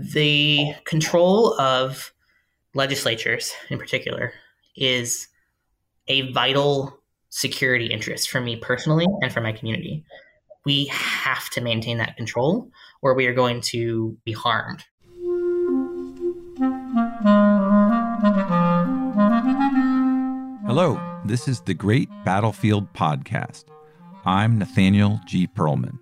the control of legislatures in particular is a vital security interest for me personally and for my community. We have to maintain that control or we are going to be harmed. Hello, this is the Great Battlefield Podcast. I'm Nathaniel G. Pearlman.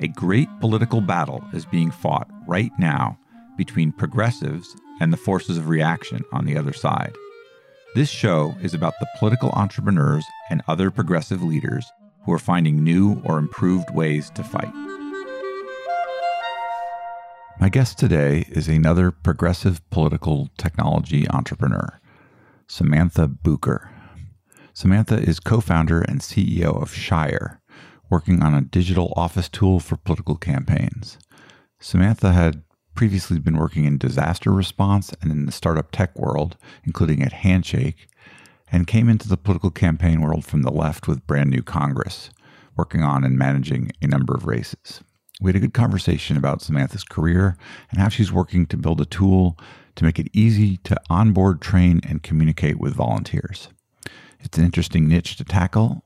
A great political battle is being fought right now between progressives and the forces of reaction on the other side. This show is about the political entrepreneurs and other progressive leaders who are finding new or improved ways to fight. My guest today is another progressive political technology entrepreneur, Samantha Boucher. Samantha is co founder and CEO of Shire, working on a digital office tool for political campaigns. Samantha had previously been working in disaster response and in the startup tech world, including at Handshake, and came into the political campaign world from the left with Brand New Congress, working on and managing a number of races. We had a good conversation about Samantha's career and how she's working to build a tool to make it easy to onboard, train, and communicate with volunteers. It's an interesting niche to tackle.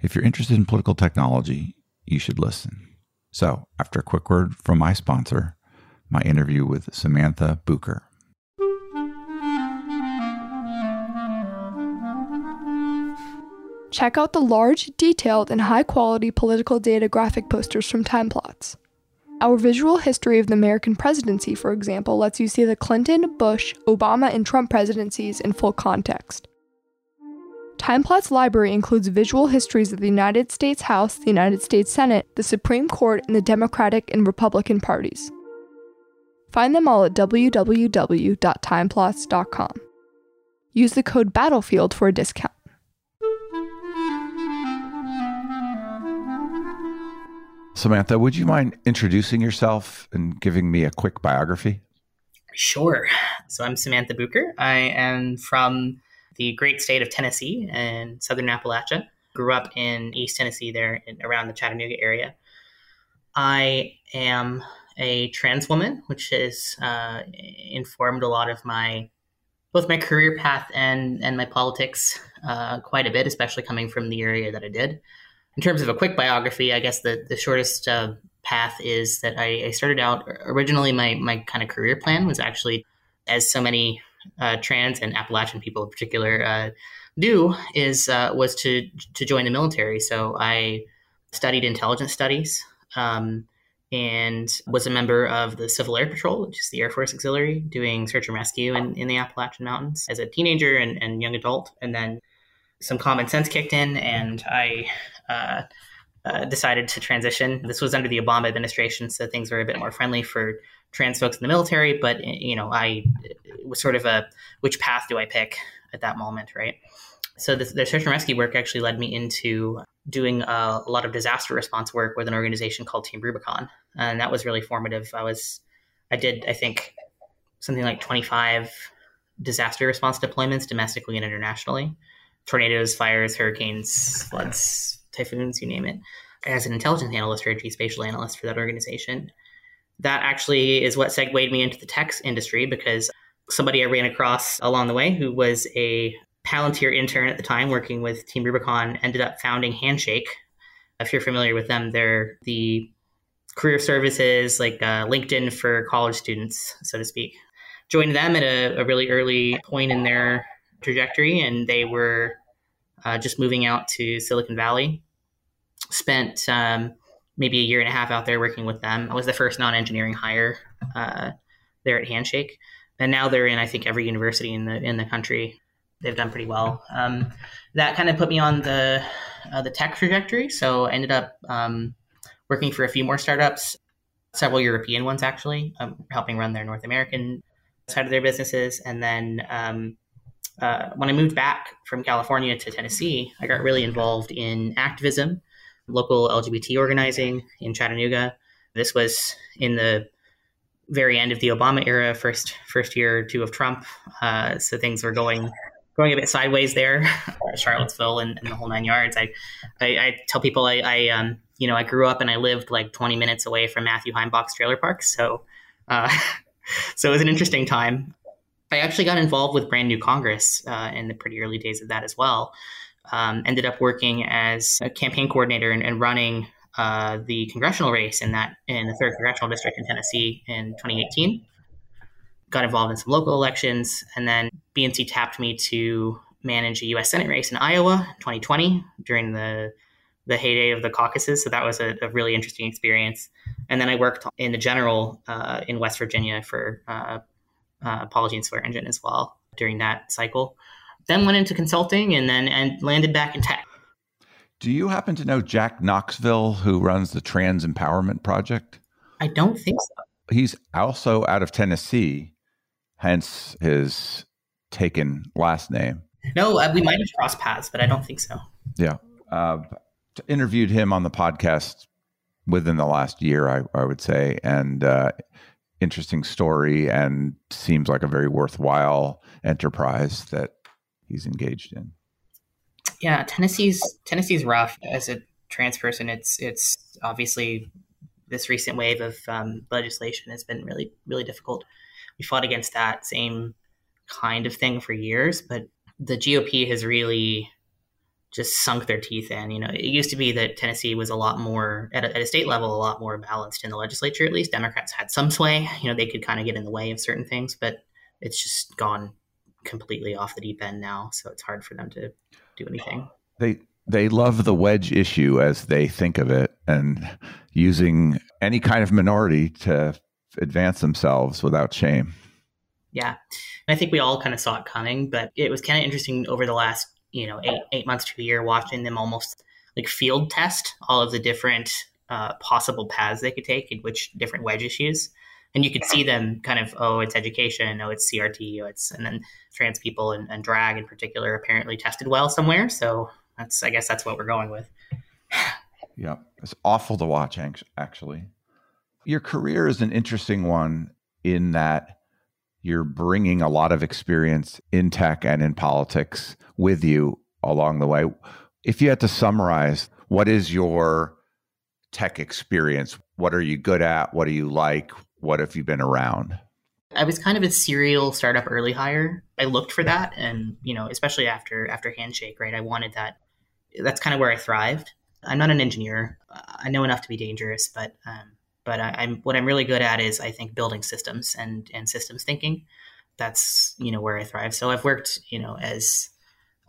If you're interested in political technology, you should listen. So, after a quick word from my sponsor, my interview with Samantha Boucher. Check out the large, detailed, and high quality political data graphic posters from Timeplots. Our visual history of the American presidency, for example, lets you see the Clinton, Bush, Obama, and Trump presidencies in full context. Timeplots library includes visual histories of the United States House, the United States Senate, the Supreme Court, and the Democratic and Republican parties. Find them all at www.timeplots.com. Use the code BATTLEFIELD for a discount. Samantha, would you mind introducing yourself and giving me a quick biography? Sure. So I'm Samantha Boucher. I am from the great state of Tennessee and southern Appalachia. Grew up in East Tennessee, there in, around the Chattanooga area. I am a trans woman, which has uh, informed a lot of my both my career path and and my politics uh, quite a bit, especially coming from the area that I did. In terms of a quick biography, I guess the the shortest uh, path is that I, I, started out originally. My my kind of career plan was actually, as so many uh, trans and Appalachian people in particular uh, do, is uh, was to to join the military. So I studied intelligence studies. Um, and was a member of the Civil Air Patrol, which is the Air Force Auxiliary, doing search and rescue in, in the Appalachian Mountains as a teenager and, and young adult. And then some common sense kicked in, and I uh, uh, decided to transition. This was under the Obama administration, so things were a bit more friendly for trans folks in the military. But you know, I was sort of a which path do I pick at that moment, right? So the, the search and rescue work actually led me into doing a, a, lot of disaster response work with an organization called Team Rubicon, and that was really formative. I was, I did, I think, something like 25 disaster response deployments domestically and internationally, tornadoes, fires, hurricanes, floods, typhoons, you name it. As an intelligence analyst or a geospatial analyst for that organization, that actually is what segued me into the tech industry because somebody I ran across along the way who was a Palantir intern at the time working with Team Rubicon ended up founding Handshake. If you're familiar with them, they're the career services like uh, LinkedIn for college students, so to speak. Joined them at a, a really early point in their trajectory, and they were uh, just moving out to Silicon Valley. Spent um, maybe a year and a half out there working with them. I was the first non engineering hire uh, there at Handshake. And now they're in, I think, every university in the in the country they've done pretty well. Um, that kind of put me on the uh, the tech trajectory. So I ended up um, working for a few more startups, several European ones actually, um, helping run their North American side of their businesses. And then um, uh, when I moved back from California to Tennessee, I got really involved in activism, local LGBT organizing in Chattanooga. This was in the very end of the Obama era, first first year or two of Trump. Uh, so things were going going a bit sideways there, Charlottesville and, and, the whole nine yards. I, I, I tell people I, I, um, you know, I grew up and I lived like 20 minutes away from Matthew Heimbach's trailer park. So Uh, so it was an interesting time. I actually got involved with Brand New Congress uh, in the pretty early days of that as well. Um, ended up working as a campaign coordinator and, and running uh, the congressional race in that in the third congressional district in Tennessee in 2018. Got involved in some local elections, and then BNC tapped me to manage a U.S. Senate race in Iowa 2020 during the the heyday of the caucuses. So that was a, a really interesting experience. And then I worked in the general uh, in West Virginia for uh, uh, Paula Jean Swearengin as well during that cycle. Then went into consulting and then and landed back in tech. Do you happen to know Jack Knoxville, who runs the Trans Empowerment Project? I don't think so. He's also out of Tennessee, hence his taken last name. No, uh, we might have crossed paths, but I don't think so. Yeah. Uh, interviewed him on the podcast within the last year, I, I would say, and uh, interesting story, and seems like a very worthwhile enterprise that he's engaged in. Yeah, Tennessee's Tennessee's rough as a trans person. It's it's obviously this recent wave of um, legislation has been really really difficult. We fought against that same kind of thing for years, but the GOP has really just sunk their teeth in. You know, it used to be that Tennessee was a lot more at a, at a, state level, a lot more balanced in the legislature. At least Democrats had some sway. You know, they could kind of get in the way of certain things, but it's just gone completely off the deep end now. So it's hard for them to do anything. They they love the wedge issue as they think of it, and using any kind of minority to advance themselves without shame. Yeah, and I think we all kind of saw it coming, but it was kind of interesting over the last you know eight eight months to a year watching them almost like field test all of the different uh, possible paths they could take in which different wedge issues and you could see mm-hmm. them kind of oh it's education oh it's crt oh it's and then trans people and, and drag in particular apparently tested well somewhere so that's i guess that's what we're going with yeah it's awful to watch actually your career is an interesting one in that you're bringing a lot of experience in tech and in politics with you along the way. If you had to summarize, what is your tech experience? What are you good at? What do you like? What have you been around? I was kind of a serial startup early hire. I looked for that, and you know, especially after after Handshake, right? I wanted that. That's kind of where I thrived. I'm not an engineer. I know enough to be dangerous, but um, but I, am what I'm really good at is I think building systems and and systems thinking. That's you know where I thrive. So I've worked you know as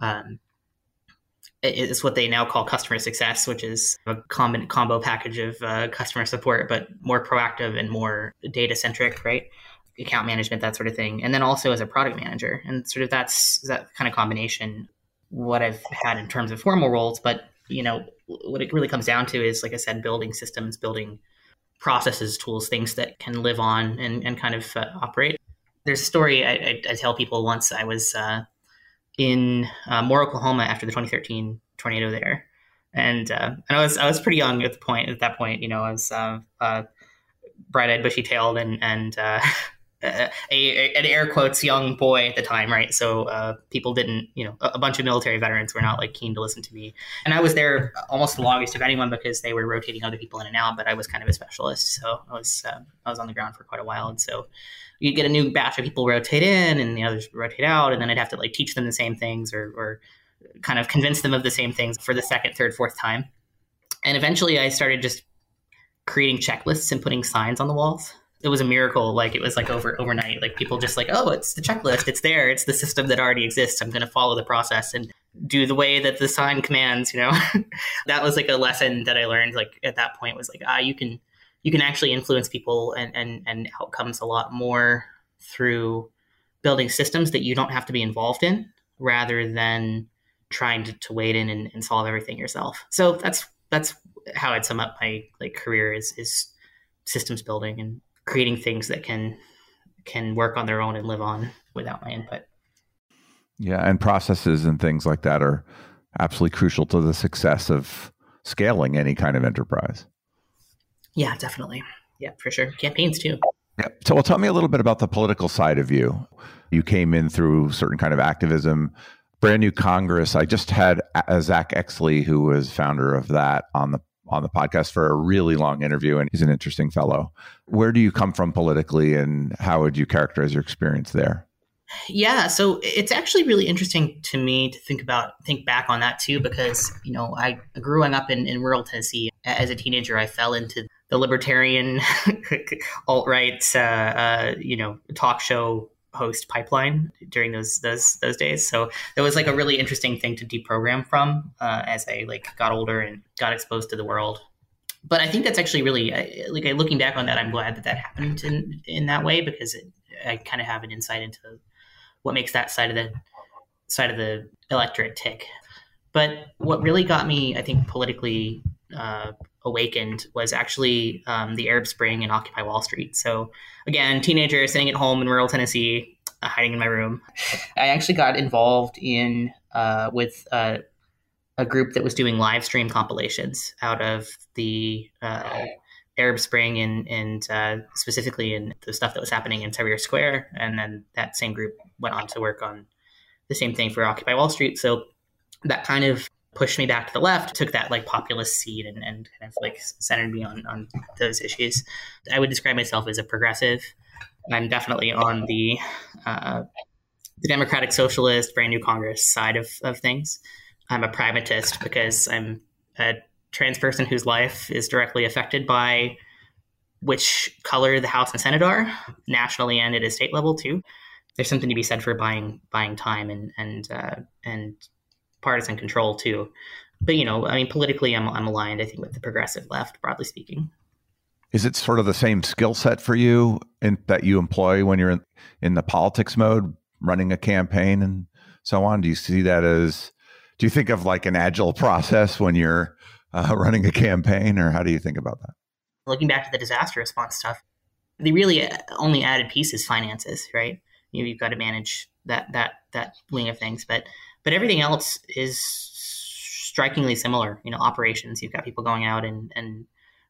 um, it's what they now call customer success, which is a common combo package of uh, customer support, but more proactive and more data centric, right? Account management, that sort of thing, and then also as a product manager, and sort of that's that kind of combination. What I've had in terms of formal roles, but you know what it really comes down to is, like I said, building systems, building processes, tools, things that can live on and, and kind of uh, operate. There's a story I, I, I, tell people once I was uh, in uh, Moore, Oklahoma after the 2013 tornado there. And, uh, and I was I was pretty young at the point at that point you know I was uh, uh, bright eyed bushy tailed and and a, a, an air quotes young boy at the time, right? So uh, people didn't, you know, a, a, bunch of military veterans were not like keen to listen to me, and I was there almost the longest of anyone because they were rotating other people in and out. But I was kind of a specialist, so I was uh, I was on the ground for quite a while, and so you get a new batch of people rotate in, and the others rotate out, and then I'd have to like teach them the same things or, or kind of convince them of the same things for the second, third, fourth time, and eventually I started just creating checklists and putting signs on the walls it was a miracle. Like it was like over overnight. Like people just like, oh, it's the checklist. It's there. It's the system that already exists. I'm going to follow the process and do the way that the sign commands. You know, that was like a lesson that I learned. Like at that point, was like, ah, you can you can actually influence people and and and outcomes a lot more through building systems that you don't have to be involved in, rather than trying to, to wade in and, and solve everything yourself. So that's that's how I'd sum up my like career is is systems building and creating things that can can work on their own and live on without my input. Yeah, and processes and things like that are absolutely crucial to the success of scaling any kind of enterprise. Yeah, definitely. Yeah, for sure. Campaigns too. Yeah. So, well, tell me a little bit about the political side of you. You came in through certain kind of activism, brand new Congress. I just had uh, Zack Exley, who was founder of that, on the on the podcast for a really long interview, and he's an interesting fellow. Where do you come from politically, and how would you characterize your experience there? Yeah, so it's actually really interesting to me to think about, think back on that too, because you know, I growing up in, in rural Tennessee as a teenager, I fell into the libertarian alt right, uh, uh, you know, talk show host pipeline during those those those days. So it was like a really interesting thing to deprogram from uh, as I like got older and got exposed to the world. But I think that's actually really like looking back on that, I'm glad that that happened in in that way because it, I kind of have an insight into what makes that side of the side of the electorate tick. But what really got me, I think, politically uh, awakened was actually um, the Arab Spring and Occupy Wall Street. So again, teenager sitting at home in rural Tennessee, uh, hiding in my room. I actually got involved in uh, with uh, a group that was doing live stream compilations out of the uh, Arab Spring and and uh, specifically in the stuff that was happening in Tahrir Square, and then that same group went on to work on the same thing for Occupy Wall Street. So that kind of pushed me back to the left, took that like populist seat and, and kind of like centered me on, on those issues. I would describe myself as a progressive. I'm definitely on the uh, the Democratic Socialist, brand new Congress side of, of things. I'm a pragmatist because I'm a trans person whose life is directly affected by which color the House and Senate are, nationally and at a state level too. There's something to be said for buying buying time and and uh, and partisan control too. But you know, I mean, politically, I'm I'm aligned. I think with the progressive left, broadly speaking. Is it sort of the same skill set for you in, that you employ when you're in, in the politics mode, running a campaign and so on? Do you see that as? Do you think of like an agile process when you're uh, running a campaign, or how do you think about that? Looking back to the disaster response stuff, the really only added piece is finances, right? You know, you've got to manage that that that wing of things, but but everything else is strikingly similar. You know, operations. You've got people going out and and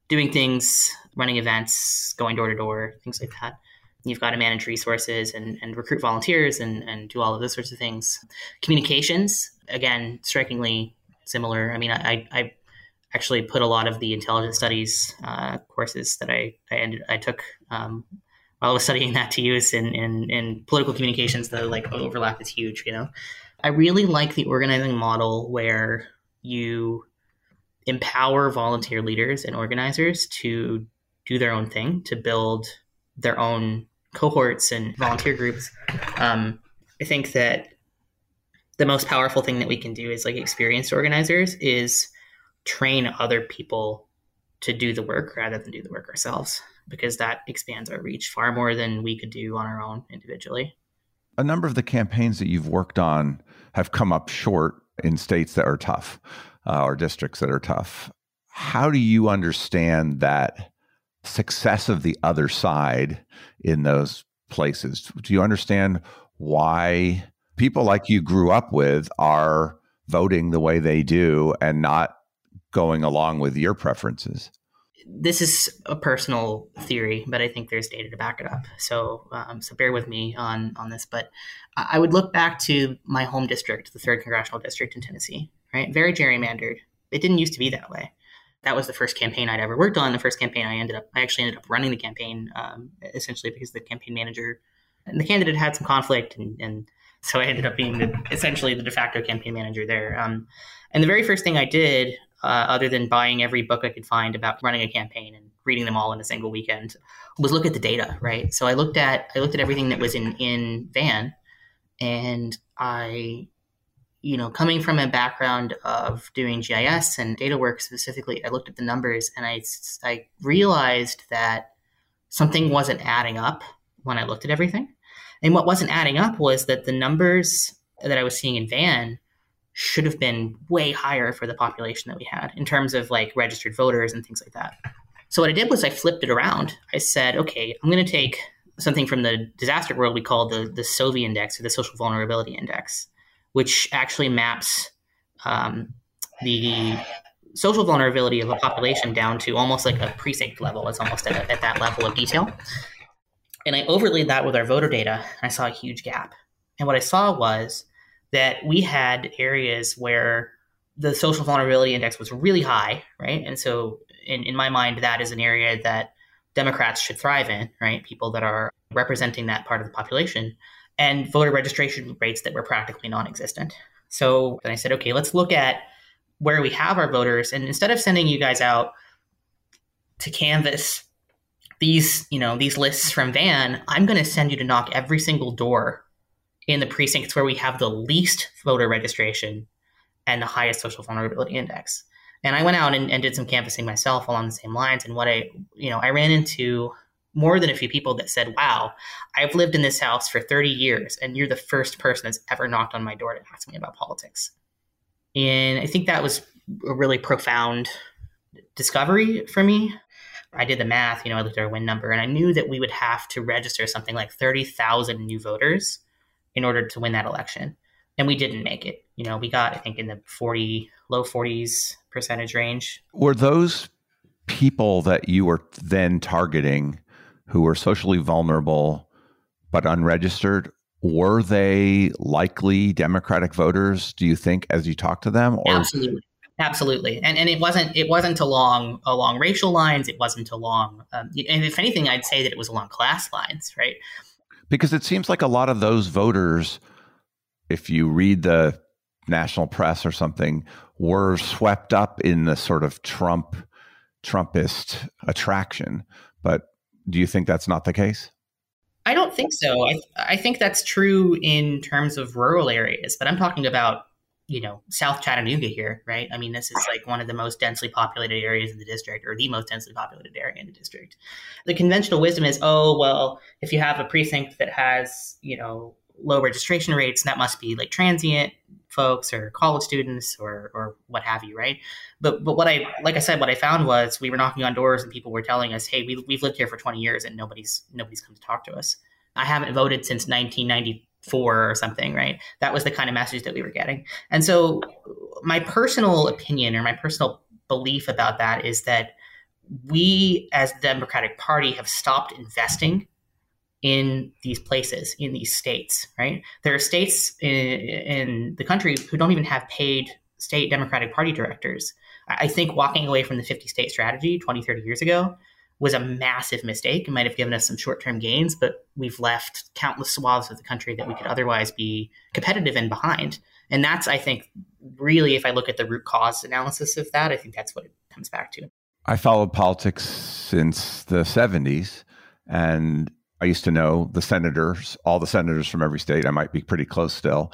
doing things, running events, going door to door, things like that. You've got to manage resources and, and recruit volunteers and, and do all of those sorts of things. Communications, again, strikingly similar. I mean, I, I actually put a lot of the intelligence studies uh, courses that I, I ended I took um, while I was studying that to use in, in, in political communications. The like overlap is huge, you know. I really like the organizing model where you empower volunteer leaders and organizers to do their own thing, to build their own cohorts and volunteer groups. Um, I think that the most powerful thing that we can do as like experienced organizers is train other people to do the work rather than do the work ourselves because that expands our reach far more than we could do on our own individually. A number of the campaigns that you've worked on have come up short in states that are tough uh, or districts that are tough. How do you understand that success of the other side in those places? Do you understand why people like you grew up with are voting the way they do and not going along with your preferences? This is a personal theory, but I think there's data to back it up. So, um, so bear with me on on this. But I would look back to my home district, the third congressional district in Tennessee. Right, very gerrymandered. It didn't used to be that way. That was the first campaign I'd ever worked on. The first campaign I ended up, I actually ended up running the campaign, um, essentially because the campaign manager and the candidate had some conflict, and, and so I ended up being the, essentially the de facto campaign manager there. Um, and the very first thing I did uh, other than buying every book I could find about running a campaign and reading them all in a single weekend, was look at the data, right? So I looked at I looked at everything that was in in Van, and I, you know, coming from a background of doing GIS and data work specifically, I looked at the numbers and I I realized that something wasn't adding up when I looked at everything, and what wasn't adding up was that the numbers that I was seeing in Van should have been way higher for the population that we had in terms of like registered voters and things like that. So what I did was I flipped it around. I said, okay, I'm going to take something from the disaster world we call the the SOVI index or the social vulnerability index, which actually maps um, the social vulnerability of a population down to almost like a precinct level. It's almost at, at that level of detail. And I overlaid that with our voter data, and I saw a huge gap. And what I saw was that we had areas where the social vulnerability index was really high, right? And so, in, in my mind, that is an area that Democrats should thrive in, right? People that are representing that part of the population, and voter registration rates that were practically non existent. So then I said, okay, let's look at where we have our voters. And instead of sending you guys out to canvass these, you know, these lists from Van, I'm going to send you to knock every single door in the precincts where we have the least voter registration and the highest social vulnerability index. And I went out and, and did some canvassing myself along the same lines. And what I, you know, I ran into more than a few people that said, Wow, I've lived in this house for 30 years, and you're the first person that's ever knocked on my door to ask me about politics. And I think that was a really profound discovery for me. I did the math, you know, I looked at our win number, and I knew that we would have to register something like 30,000 new voters in order to win that election. And we didn't make it. You know, we got, I think, in the 40, low 40s percentage range. Were those people that you were then targeting who were socially vulnerable but unregistered? Were they likely Democratic voters, do you think, as you talk to them? Or? Absolutely. Absolutely, and and it wasn't it wasn't along along racial lines. It wasn't along, um, and if anything, I'd say that it was along class lines, right? Because it seems like a lot of those voters, if you read the national press or something, were swept up in the sort of Trump Trumpist attraction. But do you think that's not the case? I don't think so. I, I think that's true in terms of rural areas, but I'm talking about, you know, South Chattanooga here, right? I mean, this is like one of the most densely populated areas in the district, or the most densely populated area in the district. The conventional wisdom is, oh, well, if you have a precinct that has, you know, low registration rates, that must be like transient folks or college students or or what have you, right? But but what I like I said, what I found was we were knocking on doors and people were telling us, hey, we, we've lived here for 20 years and nobody's nobody's come to talk to us. I haven't voted since 1994 or something, right? That was the kind of message that we were getting. And so my personal opinion or my personal belief about that is that we as the Democratic Party have stopped investing in these places, in these states, right? There are states in, in, the country who don't even have paid state Democratic Party directors. I think walking away from the 50 state strategy 20, 30 years ago was a massive mistake. It might have given us some short term gains, but we've left countless swaths of the country that we could otherwise be competitive and behind. And that's, I think, really, if I look at the root cause analysis of that, I think that's what it comes back to. I followed politics since the 70s. And I used to know the senators, all the senators from every state. I might be pretty close still.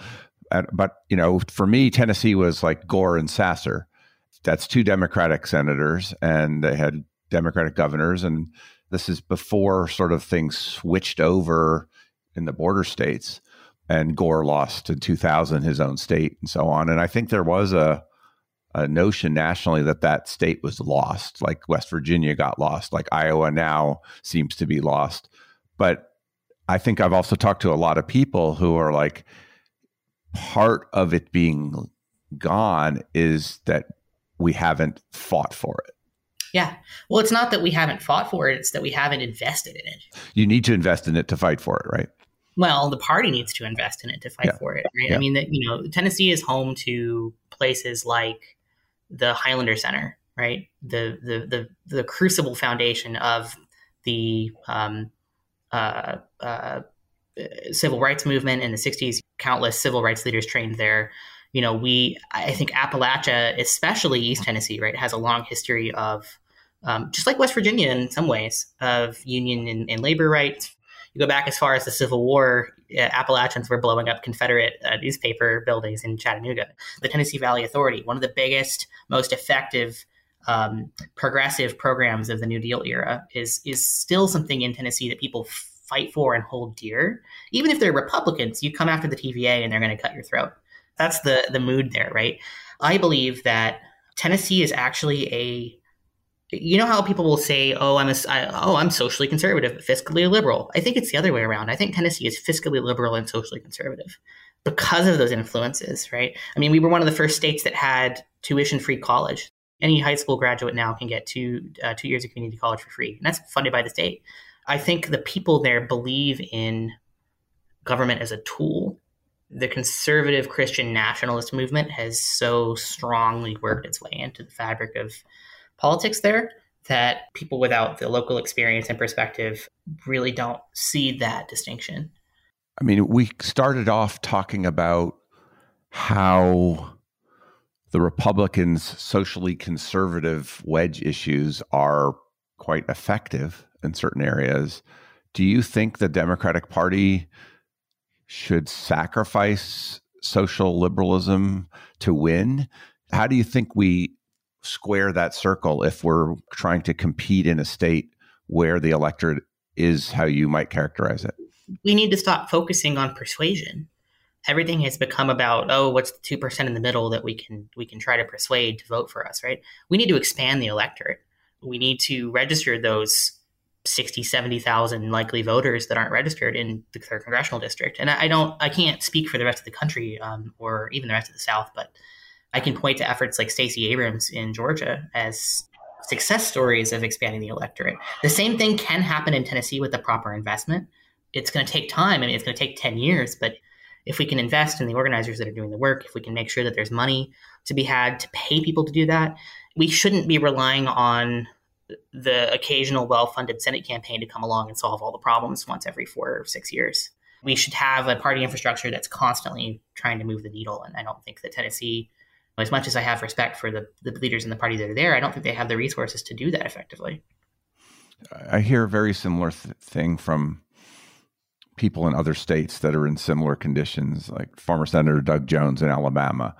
But, you know, for me, Tennessee was like Gore and Sasser. That's two Democratic senators, and they had Democratic governors. And this is before sort of things switched over in the border states. And Gore lost in 2000 his own state and so on. And I think there was a, a notion nationally that that state was lost, like West Virginia got lost, like Iowa now seems to be lost. But I think I've also talked to a lot of people who are like, part of it being gone is that we haven't fought for it. Yeah. Well, it's not that we haven't fought for it, it's that we haven't invested in it. You need to invest in it to fight for it, right? Well, the party needs to invest in it to fight yeah. for it, right? Yeah. I mean, that you know, Tennessee is home to places like the Highlander Center, right? The the the the crucible foundation of the um, uh, uh, civil rights movement in the 60s. Countless civil rights leaders trained there. You know, we, I think Appalachia, especially East Tennessee, right, has a long history of, um, just like West Virginia in some ways, of union and, and, labor rights. You go back as far as the Civil War, uh, Appalachians were blowing up Confederate uh, newspaper buildings in Chattanooga. The Tennessee Valley Authority, one of the biggest, most effective um, progressive programs of the New Deal era is is still something in Tennessee that people fight for and hold dear. Even if they're Republicans, you come after the TVA and they're going to cut your throat. That's the the mood there, right? I believe that Tennessee is actually a you know how people will say, "Oh, I'm a, I, oh, I'm socially conservative, but fiscally liberal." I think it's the other way around. I think Tennessee is fiscally liberal and socially conservative because of those influences, right? I mean, we were one of the first states that had tuition-free college any high school graduate now can get two uh, two years of community college for free, and that's funded by the state. I think the people there believe in government as a tool, the conservative Christian nationalist movement has so strongly worked its way into the fabric of politics there that people without the local experience and perspective really don't see that distinction. I mean, we started off talking about how the Republicans' socially conservative wedge issues are quite effective in certain areas. Do you think the Democratic Party should sacrifice social liberalism to win? How do you think we square that circle if we're trying to compete in a state where the electorate is how you might characterize it? We need to stop focusing on persuasion. Everything has become about oh, what's the two percent in the middle that we can we can try to persuade to vote for us, right? We need to expand the electorate. We need to register those 60, 70,000 likely voters that aren't registered in the third congressional district. And I don't, I can't speak for the rest of the country um, or even the rest of the South, but I can point to efforts like Stacey Abrams in Georgia as success stories of expanding the electorate. The same thing can happen in Tennessee with the proper investment. It's going to take time. I mean, it's going to take 10 years, but if we can invest in the organizers that are doing the work, if we can make sure that there's money to be had to pay people to do that, we shouldn't be relying on the occasional well funded Senate campaign to come along and solve all the problems once every four or six years. We should have a party infrastructure that's constantly trying to move the needle. And I don't think that Tennessee as much as I have respect for the, the leaders in the party that are there, I don't think they have the resources to do that effectively. I hear a very similar th- thing from people in other states that are in similar conditions. Like former Senator Doug Jones in Alabama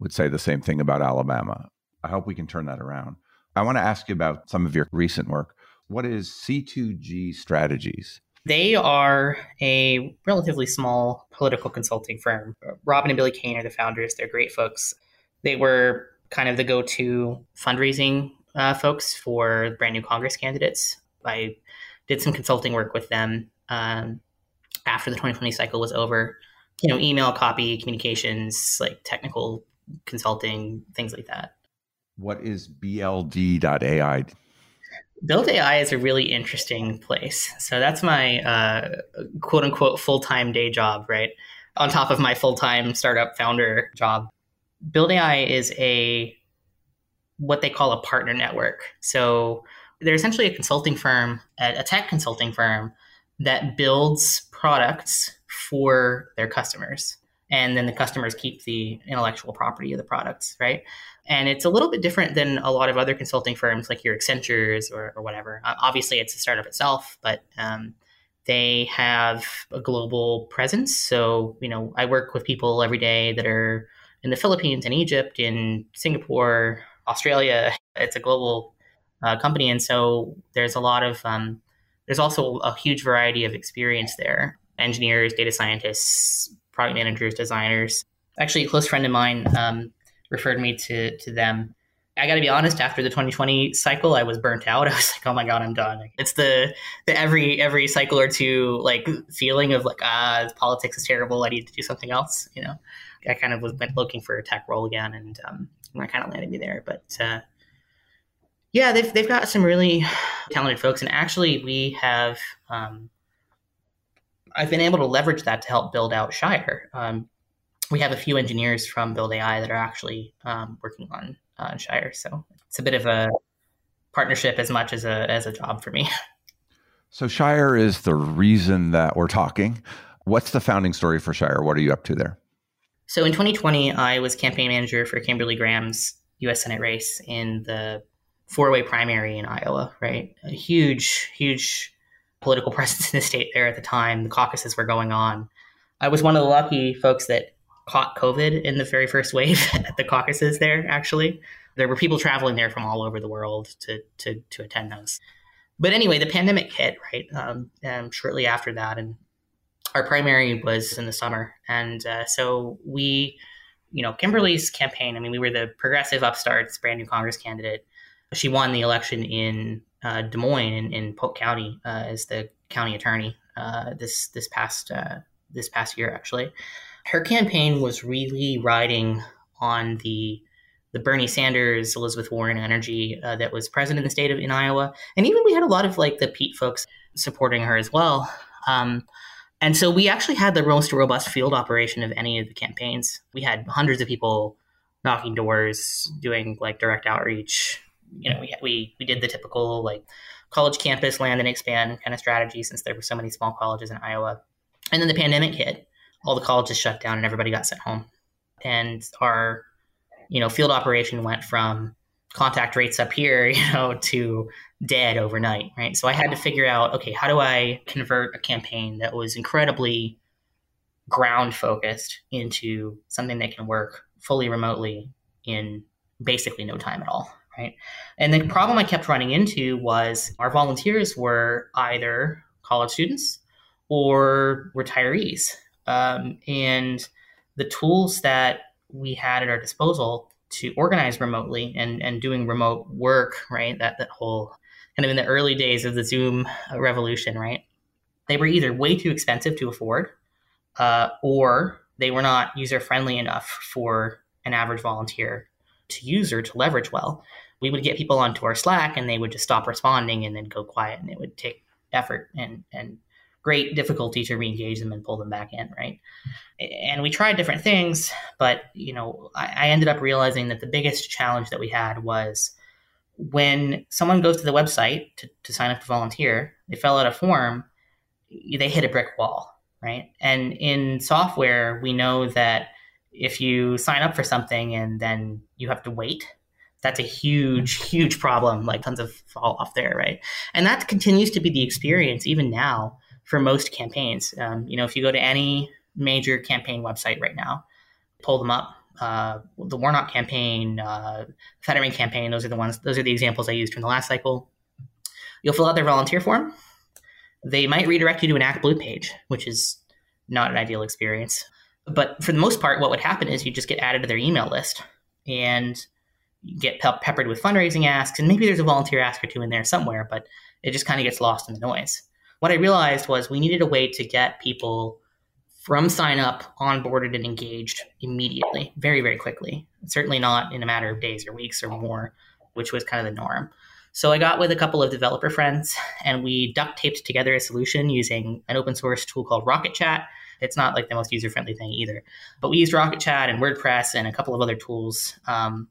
would say the same thing about Alabama. I hope we can turn that around. I want to ask you about some of your recent work. What is C2G Strategies? They are a relatively small political consulting firm. Robin and Billy Kane are the founders. They're great folks. They were kind of the go to fundraising uh, folks for brand new Congress candidates. I did some consulting work with them um, after the 2020 cycle was over. You know, email, copy, communications, like technical consulting, things like that. What is BLD.ai? Build AI is a really interesting place. So that's my uh, quote unquote full time day job, right? On top of my full time startup founder job. Build AI is a what they call a partner network. So they're essentially a consulting firm, a tech consulting firm that builds products for their customers. And then the customers keep the intellectual property of the products, right? And it's a little bit different than a lot of other consulting firms like your Accentures or, or whatever. Obviously, it's a startup itself, but um, they have a global presence. So, you know, I work with people every day that are in the Philippines, in Egypt, in Singapore, Australia. It's a global uh, company, and so there's a lot of um, there's also a huge variety of experience there: engineers, data scientists, product managers, designers. Actually, a close friend of mine um, referred me to to them. I got to be honest. After the 2020 cycle, I was burnt out. I was like, "Oh my god, I'm done." It's the the every every cycle or two like feeling of like, ah, politics is terrible. I need to do something else. You know. I kind of was looking for a tech role again, and um, that kind of landed me there. But uh, yeah, they've they've got some really talented folks, and actually, we have um, I've been able to leverage that to help build out Shire. Um, we have a few engineers from Build AI that are actually um, working on uh, Shire, so it's a bit of a partnership as much as a as a job for me. So Shire is the reason that we're talking. What's the founding story for Shire? What are you up to there? So in 2020, I was campaign manager for Kimberly Graham's U.S. Senate race in the four-way primary in Iowa. Right, a huge, huge political presence in the state there at the time. The caucuses were going on. I was one of the lucky folks that caught COVID in the very first wave at the caucuses there. Actually, there were people traveling there from all over the world to to to attend those. But anyway, the pandemic hit right um, shortly after that, and our primary was in the summer, and uh, so we, you know, Kimberly's campaign. I mean, we were the progressive upstarts, brand new Congress candidate. She won the election in uh, Des Moines in, in Polk County uh, as the county attorney uh, this this past uh, this past year. Actually, her campaign was really riding on the the Bernie Sanders, Elizabeth Warren energy uh, that was present in the state of in Iowa, and even we had a lot of like the Pete folks supporting her as well. Um, And so we actually had the most robust field operation of any of the campaigns. We had hundreds of people knocking doors, doing like direct outreach. You know, we we we did the typical like college campus land and expand kind of strategy since there were so many small colleges in Iowa. And then the pandemic hit. All the colleges shut down and everybody got sent home. And our you know, field operation went from contact rates up here, you know, to dead overnight, right? So I had to figure out, okay, how do I convert a campaign that was incredibly ground focused into something that can work fully remotely in basically no time at all, right? And the problem I kept running into was our volunteers were either college students or retirees. Um, and the tools that we had at our disposal to organize remotely and, and doing remote work, right? That that whole kind of in the early days of the Zoom revolution, right? They were either way too expensive to afford, uh, or they were not user friendly enough for an average volunteer to use or to leverage well. We would get people onto our Slack and they would just stop responding and then go quiet, and it would take effort and and great difficulty to re-engage them and pull them back in, right? And we tried different things, but you know, I, I ended up realizing that the biggest challenge that we had was when someone goes to the website to, to sign up to volunteer, they fill out a form, they hit a brick wall, right? And in software, we know that if you sign up for something and then you have to wait, that's a huge, huge problem. Like tons of fall off there, right? And that continues to be the experience even now for most campaigns. Um, you know, if you go to any major campaign website right now, pull them up. Uh, the Warnock campaign, uh, Fetterman campaign, those are the ones, those are the examples I used from the last cycle. You'll fill out their volunteer form. They might redirect you to an ActBlue page, which is not an ideal experience. But for the most part, what would happen is you just get added to their email list and get pe- peppered with fundraising asks. And maybe there's a volunteer ask or two in there somewhere, but it just kind of gets lost in the noise what I realized was we needed a way to get people from sign up onboarded and engaged immediately, very, very quickly. Certainly not in a matter of days or weeks or more, which was kind of the norm. So I got with a couple of developer friends and we duct taped together a solution using an open source tool called Rocket Chat. It's not like the most user friendly thing either, but we used Rocket Chat and WordPress and a couple of other tools um,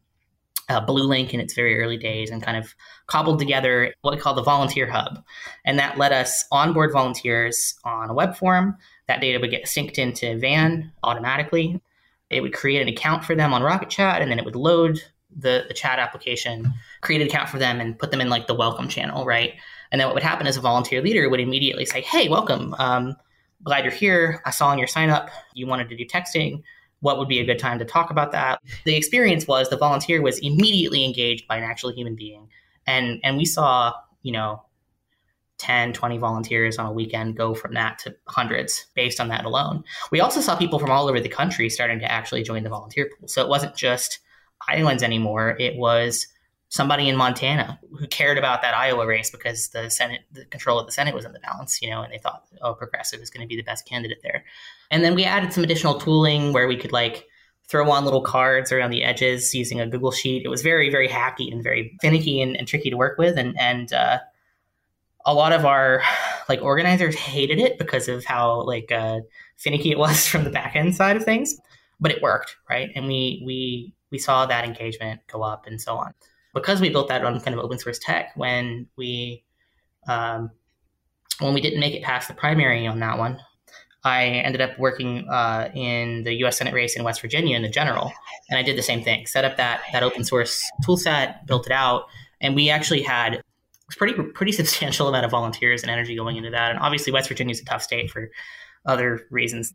uh, BlueLink in its very early days and kind of cobbled together what we call the volunteer hub. And that let us onboard volunteers on a web form. That data would get synced into Van automatically. It would create an account for them on Rocket Chat, and then it would load the, the chat application, create an account for them, and put them in like the welcome channel, right? And then what would happen is a volunteer leader would immediately say, Hey, welcome. Um, glad you're here. I saw on your sign up you wanted to do texting what would be a good time to talk about that. The experience was the volunteer was immediately engaged by an actual human being. And and we saw, you know, 10, 20 volunteers on a weekend go from that to hundreds based on that alone. We also saw people from all over the country starting to actually join the volunteer pool. So it wasn't just islands anymore. It was somebody in Montana who cared about that Iowa race because the Senate, the control of the Senate was in the balance, you know, and they thought, oh, progressive is going to be the best candidate there. And then we added some additional tooling where we could like throw on little cards around the edges using a Google sheet. It was very, very hacky and very finicky and, and tricky to work with. And, and, uh, a lot of our like organizers hated it because of how like uh, finicky it was from the back end side of things, but it worked, right? And we we we saw that engagement go up and so on because we built that on kind of open source tech, when we um, when we didn't make it past the primary on that one, I ended up working uh, in the U.S. Senate race in West Virginia in the general, and I did the same thing: set up that that open source tool set, built it out, and we actually had a pretty pretty substantial amount of volunteers and energy going into that. And obviously, West Virginia is a tough state for other reasons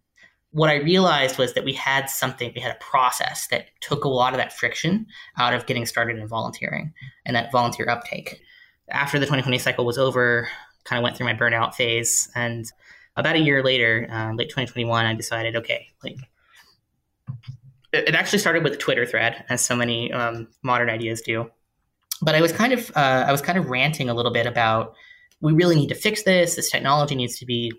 what I realized was that we had something, we had a process that took a lot of that friction out of getting started in volunteering and that volunteer uptake. After the 2020 cycle was over, kind of went through my burnout phase. And about a year later, uh, late 2021, I decided, okay, like, it actually started with a Twitter thread, as so many um, modern ideas do. But I was kind of, uh, I was kind of ranting a little bit about we really need to fix this. This technology needs to be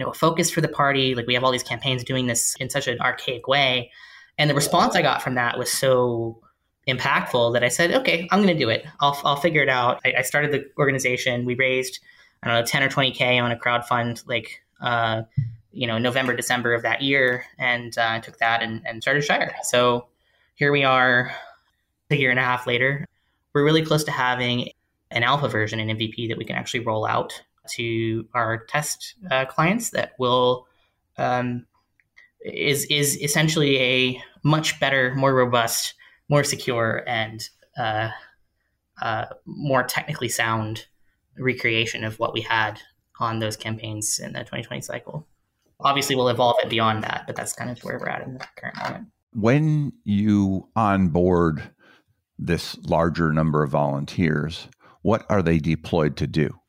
know a focus for the party. Like we have all these campaigns doing this in such an archaic way. And the response i got from that was so impactful that i said okay i'm going to do it. I'll, I'll figure it out. I, I, started the organization. We raised i don't know 10 or 20k on a crowd fund like uh, you know, November, December of that year, and uh, took that and, and started Shire. So here we are, a year and a half later. We're really close to having an alpha version, an MVP that we can actually roll out to our test uh, clients that will um, is is essentially a much better, more robust, more secure, and uh, uh, more technically sound recreation of what we had on those campaigns in the 2020 cycle. Obviously, we'll evolve it beyond that, but that's kind of where we're at in the current moment. When you onboard this larger number of volunteers, what are they deployed to do?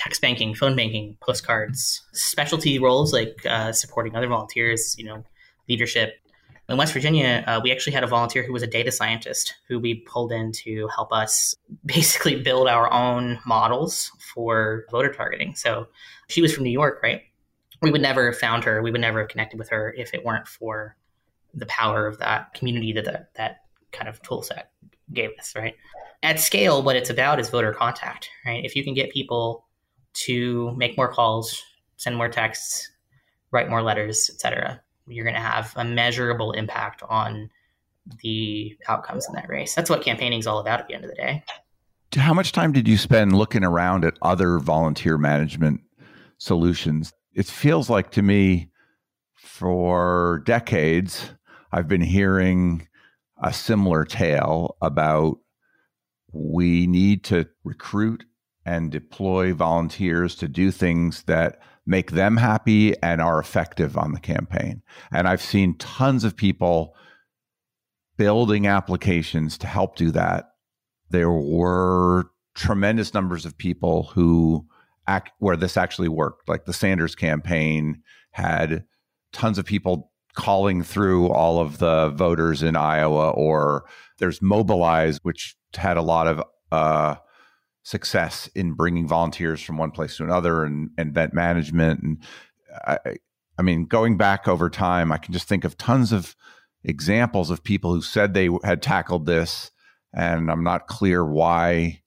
Text banking, phone banking, postcards, specialty roles like uh, supporting other volunteers, you know, leadership. In West Virginia, uh, we actually had a volunteer who was a data scientist who we pulled in to help us basically build our own models for voter targeting. So she was from New York, right? We would never have found her. We would never have connected with her if it weren't for the power of that community that that, that kind of tool set gave us, right? At scale, what it's about is voter contact, right? If you can get people to make more calls, send more texts, write more letters, etc., you're going to have a measurable impact on the outcomes in that race. That's what campaigning is all about at the end of the day. How much time did you spend looking around at other volunteer management solutions? It feels like to me for decades, I've been hearing a similar tale about we need to recruit and deploy volunteers to do things that make them happy and are effective on the campaign. And I've seen tons of people building applications to help do that. There were tremendous numbers of people who act where this actually worked. Like the Sanders campaign had tons of people calling through all of the voters in Iowa, or there's Mobilize, which had a lot of uh, success in bringing volunteers from one place to another and, and event management. And I, I mean, going back over time, I can just think of tons of examples of people who said they had tackled this, and I'm not clear why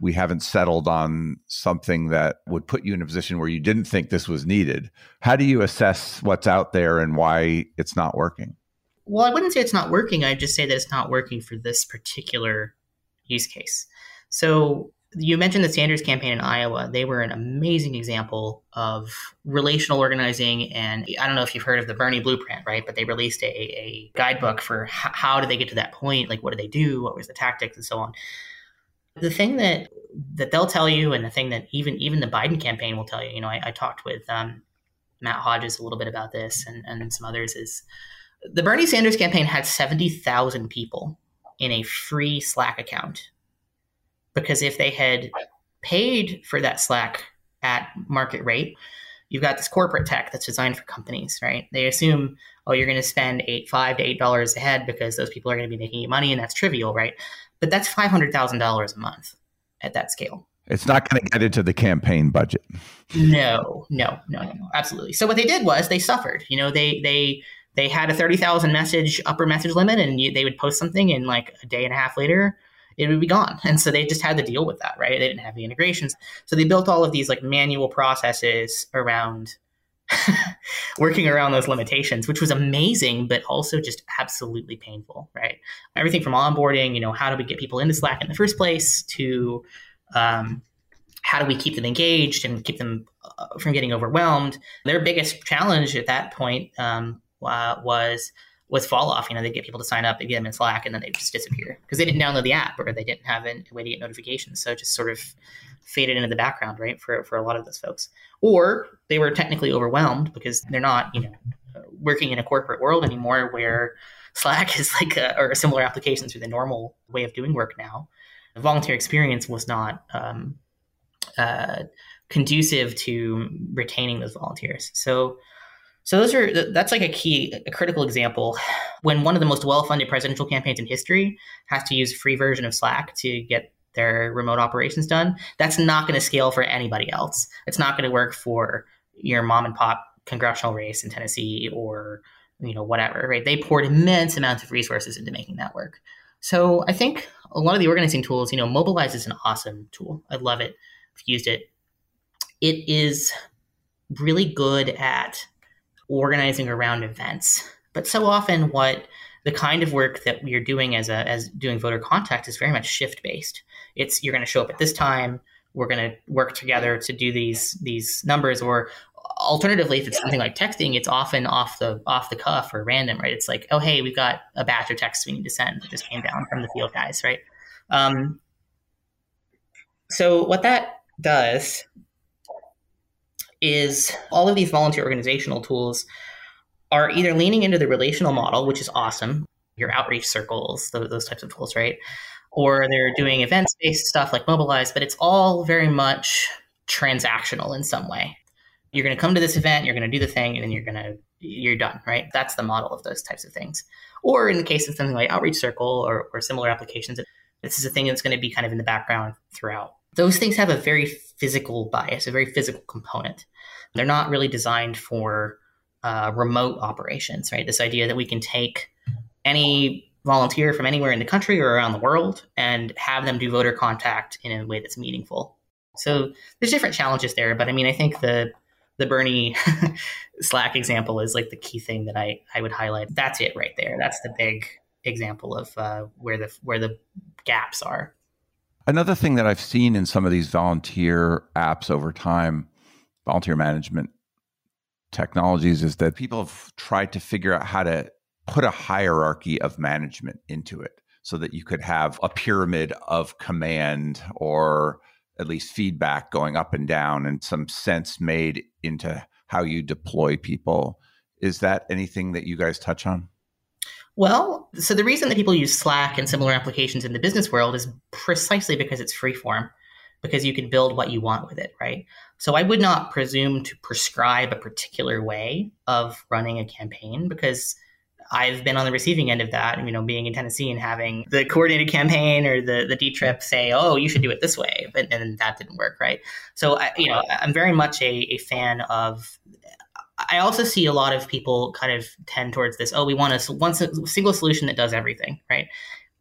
we haven't settled on something that would put you in a position where you didn't think this was needed. How do you assess what's out there and why it's not working? Well, I wouldn't say it's not working. I'd just say that it's not working for this particular use case. So you mentioned the Sanders campaign in Iowa. They were an amazing example of relational organizing. And I don't know if you've heard of the Bernie Blueprint, right? But they released a, a guidebook for how, how did they get to that point? Like, what did they do? What was the tactics and so on? The thing that that they'll tell you, and the thing that even even the Biden campaign will tell you, you know, I, I talked with um, Matt Hodges a little bit about this, and, and some others. Is the Bernie Sanders campaign had seventy thousand people in a free Slack account because if they had paid for that Slack at market rate, you've got this corporate tech that's designed for companies, right? They assume, oh, you're going to spend eight, five to eight dollars a head because those people are going to be making you money, and that's trivial, right? But that's five hundred thousand dollars a month at that scale. It's not going to get into the campaign budget. No, no, no, no, absolutely. So what they did was they suffered. You know, they they they had a thirty thousand message upper message limit, and you, they would post something, and like a day and a half later, it would be gone. And so they just had to deal with that, right? They didn't have the integrations. So they built all of these like manual processes around working around those limitations, which was amazing, but also just absolutely painful, right? Everything from onboarding, you know, how do we get people into Slack in the first place to um, how do we keep them engaged and keep them uh, from getting overwhelmed? Their biggest challenge at that point um, uh, was was fall off. You know, they get people to sign up, they get them in Slack, and then they just disappear because they didn't download the app or they didn't have a way to get notifications. So it just sort of faded into the background, right, for, for a lot of those folks. Or they were technically overwhelmed because they're not, you know, working in a corporate world anymore where Slack is like a, or similar applications are the normal way of doing work now. The volunteer experience was not um, uh, conducive to retaining those volunteers. So so those are that's like a key, a critical example when one of the most well-funded presidential campaigns in history has to use a free version of Slack to get their remote operations done. That's not going to scale for anybody else. It's not going to work for your mom and pop congressional race in Tennessee or you know whatever. Right? They poured immense amounts of resources into making that work. So I think a lot of the organizing tools, you know, Mobilize is an awesome tool. I love it. I've used it. It is really good at organizing around events. But so often, what the kind of work that we are doing as a as doing voter contact is very much shift based. It's you're going to show up at this time. We're going to work together to do these these numbers, or alternatively, if it's something like texting, it's often off the off the cuff or random, right? It's like, oh hey, we've got a batch of texts we need to send that just came down from the field guys, right? Um, so what that does is all of these volunteer organizational tools are either leaning into the relational model, which is awesome, your outreach circles, those, those types of tools, right? Or they're doing events based stuff like Mobilize, but it's all very much transactional in some way. You're going to come to this event, you're going to do the thing, and then you're going to you're done, right? That's the model of those types of things. Or in the case of something like Outreach Circle or, or similar applications, this is a thing that's going to be kind of in the background throughout. Those things have a very physical bias, a very physical component. They're not really designed for uh, remote operations, right? This idea that we can take any volunteer from anywhere in the country or around the world and have them do voter contact in a way that's meaningful. So there's different challenges there, but I mean, I think the the Bernie Slack example is like the key thing that I I would highlight. That's it right there. That's the big example of uh, where the where the gaps are. Another thing that I've seen in some of these volunteer apps over time, volunteer management technologies, is that people have tried to figure out how to put a hierarchy of management into it so that you could have a pyramid of command or at least feedback going up and down and some sense made into how you deploy people. Is that anything that you guys touch on? Well, so the reason that people use Slack and similar applications in the business world is precisely because it's freeform, because you can build what you want with it, right? So I would not presume to prescribe a particular way of running a campaign because I've been on the receiving end of that, you know, being in Tennessee and having the coordinated campaign or the the D trip say, "Oh, you should do it this way," but and that didn't work, right? So, I, you know, I'm very much a, a fan of I also see a lot of people kind of tend towards this. Oh, we want a one single solution that does everything, right?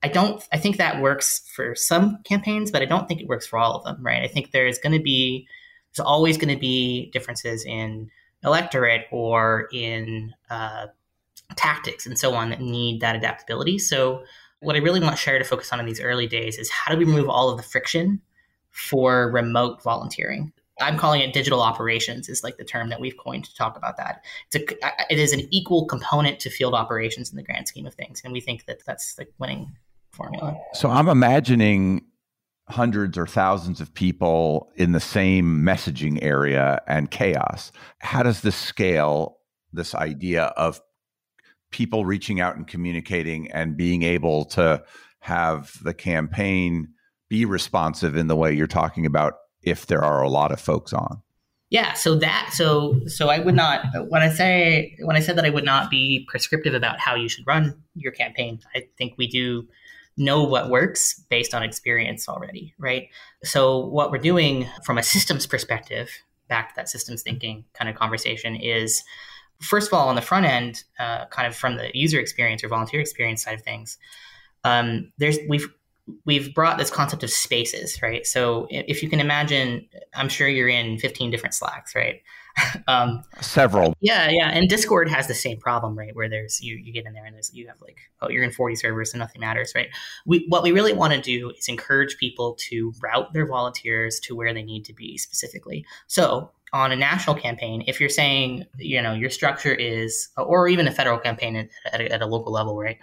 I don't. I think that works for some campaigns, but I don't think it works for all of them, right? I think there's going to be there's always going to be differences in electorate or in uh, tactics and so on that need that adaptability. So, what I really want Shire to focus on in these early days is how do we remove all of the friction for remote volunteering? I'm calling it digital operations is like the term that we've coined to talk about that. It's a, it is an equal component to field operations in the grand scheme of things, and we think that that's the winning formula. So I'm imagining hundreds or thousands of people in the same messaging area and chaos. How does this scale this idea of people reaching out and communicating and being able to have the campaign be responsive in the way you're talking about if there are a lot of folks on. Yeah, so that so so I would not when I say when I said that I would not be prescriptive about how you should run your campaign. I think we do know what works based on experience already, right? So what we're doing from a systems perspective, back to that systems thinking kind of conversation is first of all on the front end, uh, kind of from the user experience or volunteer experience side of things. Um, there's we've we've brought this concept of spaces, right? So if you can imagine, I'm sure you're in 15 different Slacks, right? um, Several. Yeah, yeah. And Discord has the same problem, right? Where there's you, you get in there and there's you have like, oh, you're in 40 servers, and nothing matters, right? We what we really want to do is encourage people to route their volunteers to where they need to be specifically. So on a national campaign, if you're saying, you know, your structure is, or even a federal campaign at, at, a, at a local level, right?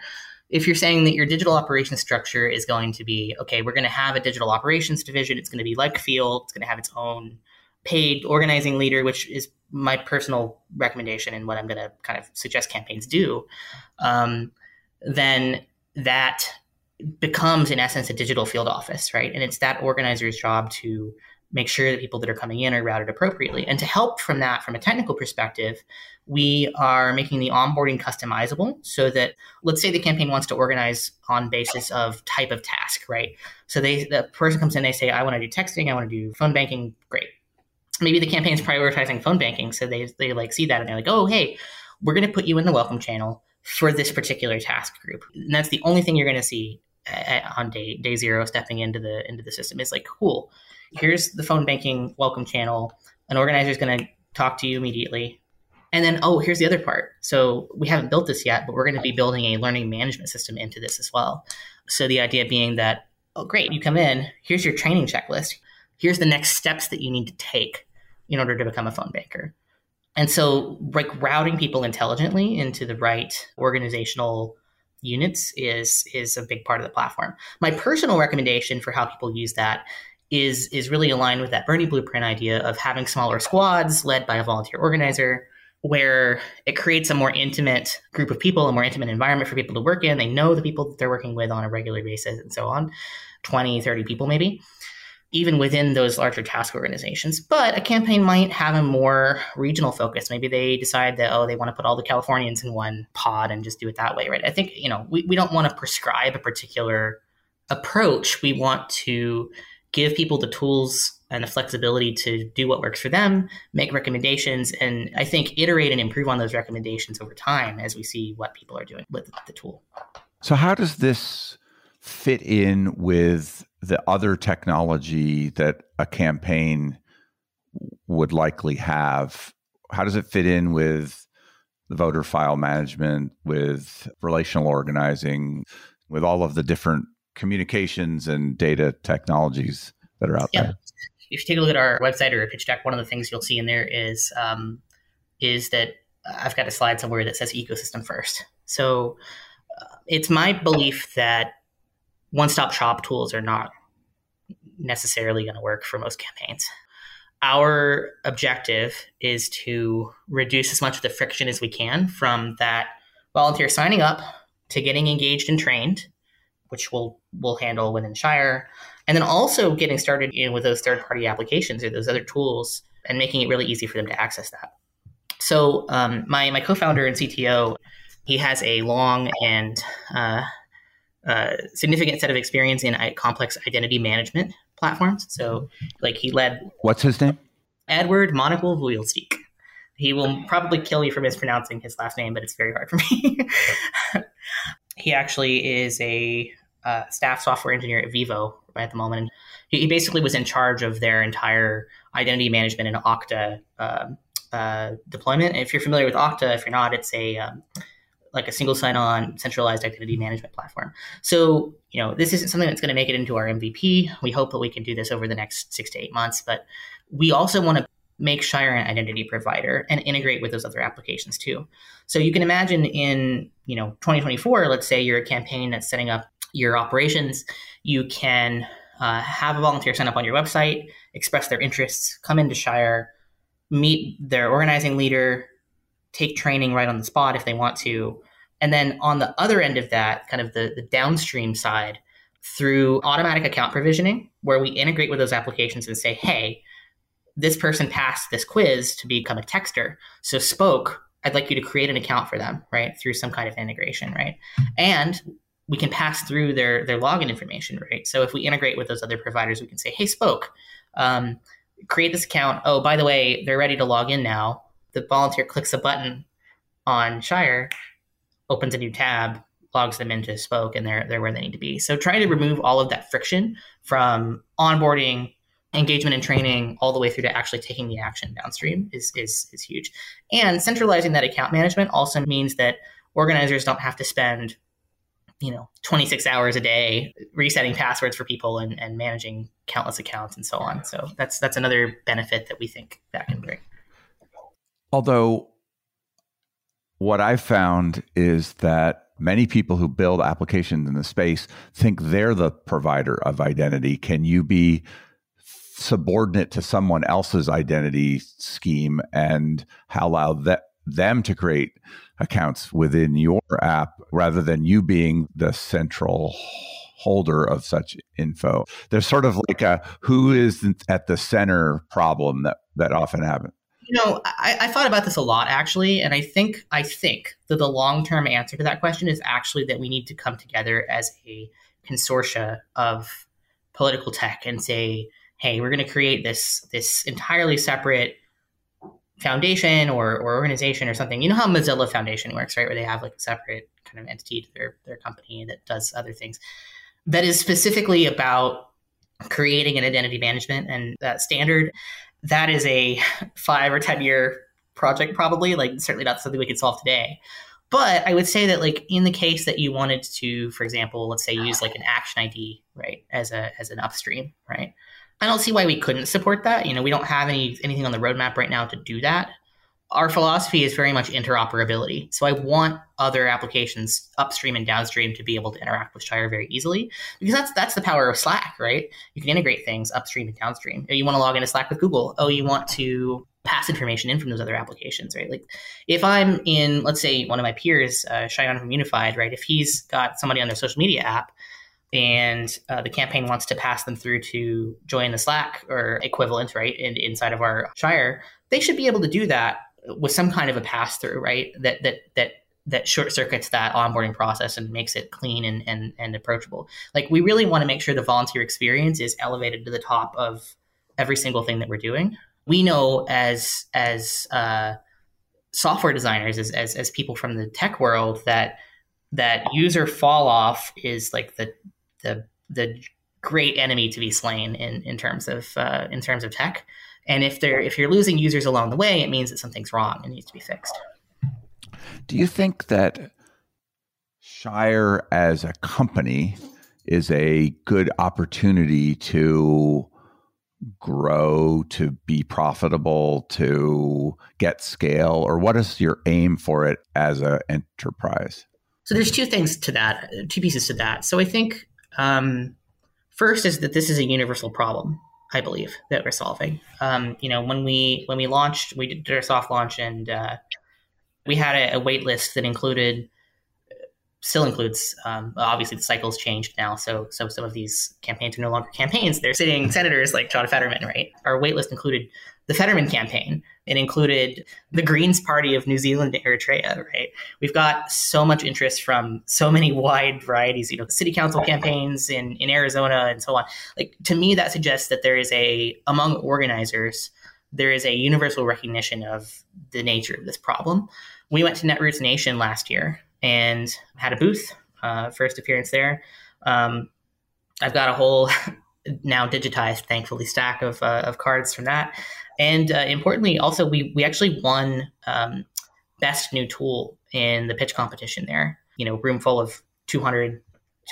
If you're saying that your digital operations structure is going to be okay, we're going to have a digital operations division. It's going to be like Field. It's going to have its own paid organizing leader, which is my personal recommendation and what I'm going to kind of suggest campaigns do. Um, then that becomes, in essence, a digital field office, right? And it's that organizer's job to make sure that people that are coming in are routed appropriately. And to help from that, from a technical perspective, we are making the onboarding customizable so that let's say the campaign wants to organize on basis of type of task, right? So they the person comes in, they say, I want to do texting, I want to do phone banking, great. Maybe the campaign's prioritizing phone banking, so they they like see that and they're like, oh hey, we're gonna put you in the welcome channel for this particular task group. And that's the only thing you're gonna see at, on day day zero stepping into the into the system. It's like cool here's the phone banking welcome channel. An organizer is going to talk to you immediately. And then, oh, here's the other part. So we haven't built this yet, but we're going to be building a learning management system into this as well. So the idea being that, oh, great, you come in, here's your training checklist. Here's the next steps that you need to take in order to become a phone banker. And so, like routing people intelligently into the right organizational units is is a big part of the platform. My personal recommendation for how people use that is is really aligned with that Bernie blueprint idea of having smaller squads led by a volunteer organizer where it creates a more intimate group of people, a more intimate environment for people to work in. They know the people that they're working with on a regular basis and so on 20, 30 people maybe, even within those larger task organizations. But a campaign might have a more regional focus. Maybe they decide that, oh, they want to put all the Californians in one pod and just do it that way, right? I think, you know, we, we don't want to prescribe a particular approach. We want to give people the tools and the flexibility to do what works for them, make recommendations, and I think iterate and improve on those recommendations over time as we see what people are doing with the tool. So, how does this fit in with the other technology that a campaign would likely have? How does it fit in with the voter file management, with relational organizing, with all of the different communications and data technologies that are out yeah. there? If you take a look at our website or a pitch deck, one of the things you'll see in there is um, is that I've got a slide somewhere that says ecosystem first. So uh, it's my belief that one-stop shop tools are not necessarily going to work for most campaigns. Our objective is to reduce as much of the friction as we can from that volunteer signing up to getting engaged and trained which we'll we'll handle within Shire, and then also getting started in with those third party applications or those other tools and making it really easy for them to access that. So um, my my co-founder and CTO, he has a long and uh, uh, significant set of experience in complex identity management platforms. So like he led. What's his name? Edward Monaco Vuilsteek. He will probably kill me for mispronouncing his last name, but it's very hard for me. he actually is a uh, staff software engineer at Vivo right at the moment. And he, basically was in charge of their entire identity management and Okta uh, uh, deployment. And if you're familiar with Okta, if you're not, it's a um, like a single sign-on centralized identity management platform. So you know this isn't something that's going to make it into our MVP. We hope that we can do this over the next six to eight months, but we also want to make Shire an identity provider and integrate with those other applications too. So you can imagine in you know 2024, let's say you're a campaign that's setting up your operations, you can uh, have a volunteer sign up on your website, express their interests, come into Shire, meet their organizing leader, take training right on the spot if they want to. And then on the other end of that, kind of the, the downstream side, through automatic account provisioning, where we integrate with those applications and say, hey, this person passed this quiz to become a texter. So Spoke, I'd like you to create an account for them, right? Through some kind of integration, right? And we can pass through their their login information, right? So if we integrate with those other providers, we can say, "Hey, Spoke, um, create this account. Oh, by the way, they're ready to log in now." The volunteer clicks a button on Shire, opens a new tab, logs them into Spoke, and they're they're where they need to be. So trying to remove all of that friction from onboarding, engagement, and training, all the way through to actually taking the action downstream is is is huge. And centralizing that account management also means that organizers don't have to spend you know 26 hours a day resetting passwords for people and, and managing countless accounts and so on. So that's that's another benefit that we think that can bring. Although what i've found is that many people who build applications in the space think they're the provider of identity. Can you be subordinate to someone else's identity scheme and how allow that them to create accounts within your app rather than you being the central holder of such info. There's sort of like a who is at the center problem that that often happens. You know, I, I thought about this a lot actually, and I think I think that the long term answer to that question is actually that we need to come together as a consortia of political tech and say, hey, we're going to create this this entirely separate foundation or, or organization or something. You know how Mozilla Foundation works, right? Where they have like a separate kind of entity to their, their company that does other things. That is specifically about creating an identity management and that standard. that is a five or 10 year project, probably. Like, certainly not something we could solve today. But I would say that, like, in the case that you wanted to, for example, let's say use like an action ID, right, as a as an upstream, right? I don't see why we couldn't support that. You know, we don't have any anything on the roadmap right now to do that our philosophy is very much interoperability. So I want other applications upstream and downstream to be able to interact with Shire very easily because that's that's the power of Slack, right? You can integrate things upstream and downstream. You want to log into Slack with Google. Oh, you want to pass information in from those other applications, right? Like if I'm in, let's say, one of my peers, uh, from Unified, right? If he's got somebody on their social media app and uh, the campaign wants to pass them through to join the Slack or equivalent, right, in, inside of our Shire, they should be able to do that with some kind of a pass through, right? That that that that short circuits that onboarding process and makes it clean and, and, and approachable. Like we really want to make sure the volunteer experience is elevated to the top of every single thing that we're doing. We know as as uh, software designers, as, as as people from the tech world, that that user fall off is like the the the great enemy to be slain in in terms of uh, in terms of tech. And if they're if you're losing users along the way, it means that something's wrong and needs to be fixed. Do you think that Shire as a company is a good opportunity to grow, to be profitable, to get scale, or what is your aim for it as an enterprise? So there's two things to that, two pieces to that. So I think um, first is that this is a universal problem. I believe that we're solving. Um, you know, when we when we launched, we did our soft launch, and uh, we had a, a, wait list that included still includes um, obviously the cycle's changed now so so some of these campaigns are no longer campaigns they're sitting senators like john fetterman right our waitlist included the fetterman campaign. It included the greens party of new zealand and aotearoa right? We've got so much interest from so many wide varieties you know city council campaigns in, in arizona and so on. Like to me that suggests that there is a among organizers there is a universal recognition of the nature of this problem. We went to netroots nation last year and had a booth, uh, first appearance there. Um, I've got a whole now digitized, thankfully, stack of, uh, of cards from that. And uh, importantly, also, we, we actually won um, best new tool in the pitch competition there. You know, room full of 200,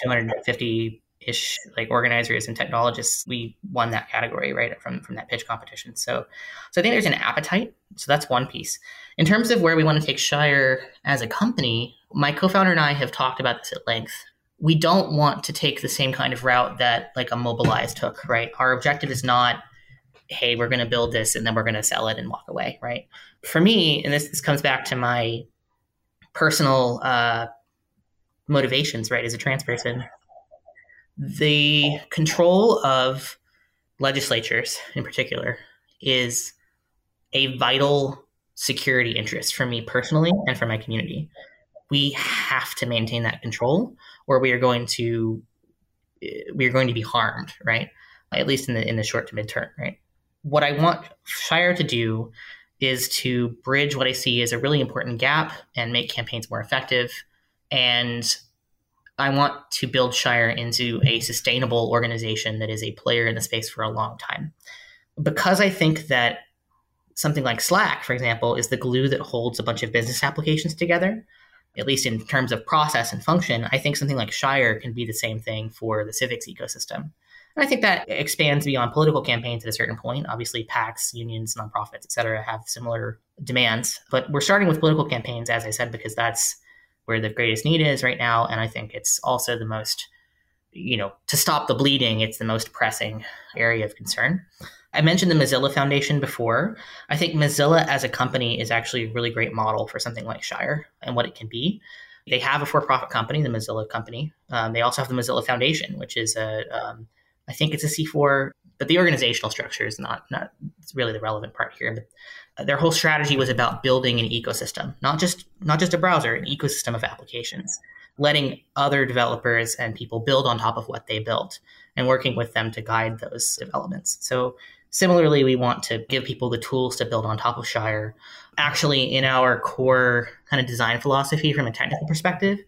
250 ish like organizers and technologists we won that category right from from that pitch competition. So so i think there's an appetite. So that's one piece. In terms of where we want to take shire as a company my co-founder and i have talked about this at length. We don't want to take the same kind of route that like a mobilize took right? Our objective is not hey we're going to build this and then we're going to sell it and walk away right for me and this, this comes back to my personal uh, motivations right as a trans person the control of legislatures in particular is a vital security interest for me personally and for my community. We have to maintain that control or we are going to we are going to be harmed, right? At least in the in the short to midterm, right? What I want Shire to do is to bridge what I see as a really important gap and make campaigns more effective and I want to build Shire into a sustainable organization that is a player in the space for a long time. Because I think that something like Slack, for example, is the glue that holds a bunch of business applications together, at least in terms of process and function, I think something like Shire can be the same thing for the civics ecosystem. And I think that expands beyond political campaigns at a certain point. Obviously, PACs, unions, nonprofits, et cetera, have similar demands. But we're starting with political campaigns, as I said, because that's where the greatest need is right now. And I think it's also the most, you know, to stop the bleeding, it's the most pressing area of concern. I mentioned the Mozilla Foundation before. I think Mozilla as a company is actually a really great model for something like Shire and what it can be. They have a for-profit company, the Mozilla Company. Um, they also have the Mozilla Foundation, which is a, um, I think it's a C4, but the organizational structure is not not really the relevant part here. But uh, their whole strategy was about building an ecosystem, not just not just a browser, an ecosystem of applications, letting other developers and people build on top of what they built and working with them to guide those developments. So similarly, we want to give people the tools to build on top of Shire. Actually, in our core kind of design philosophy from a technical perspective,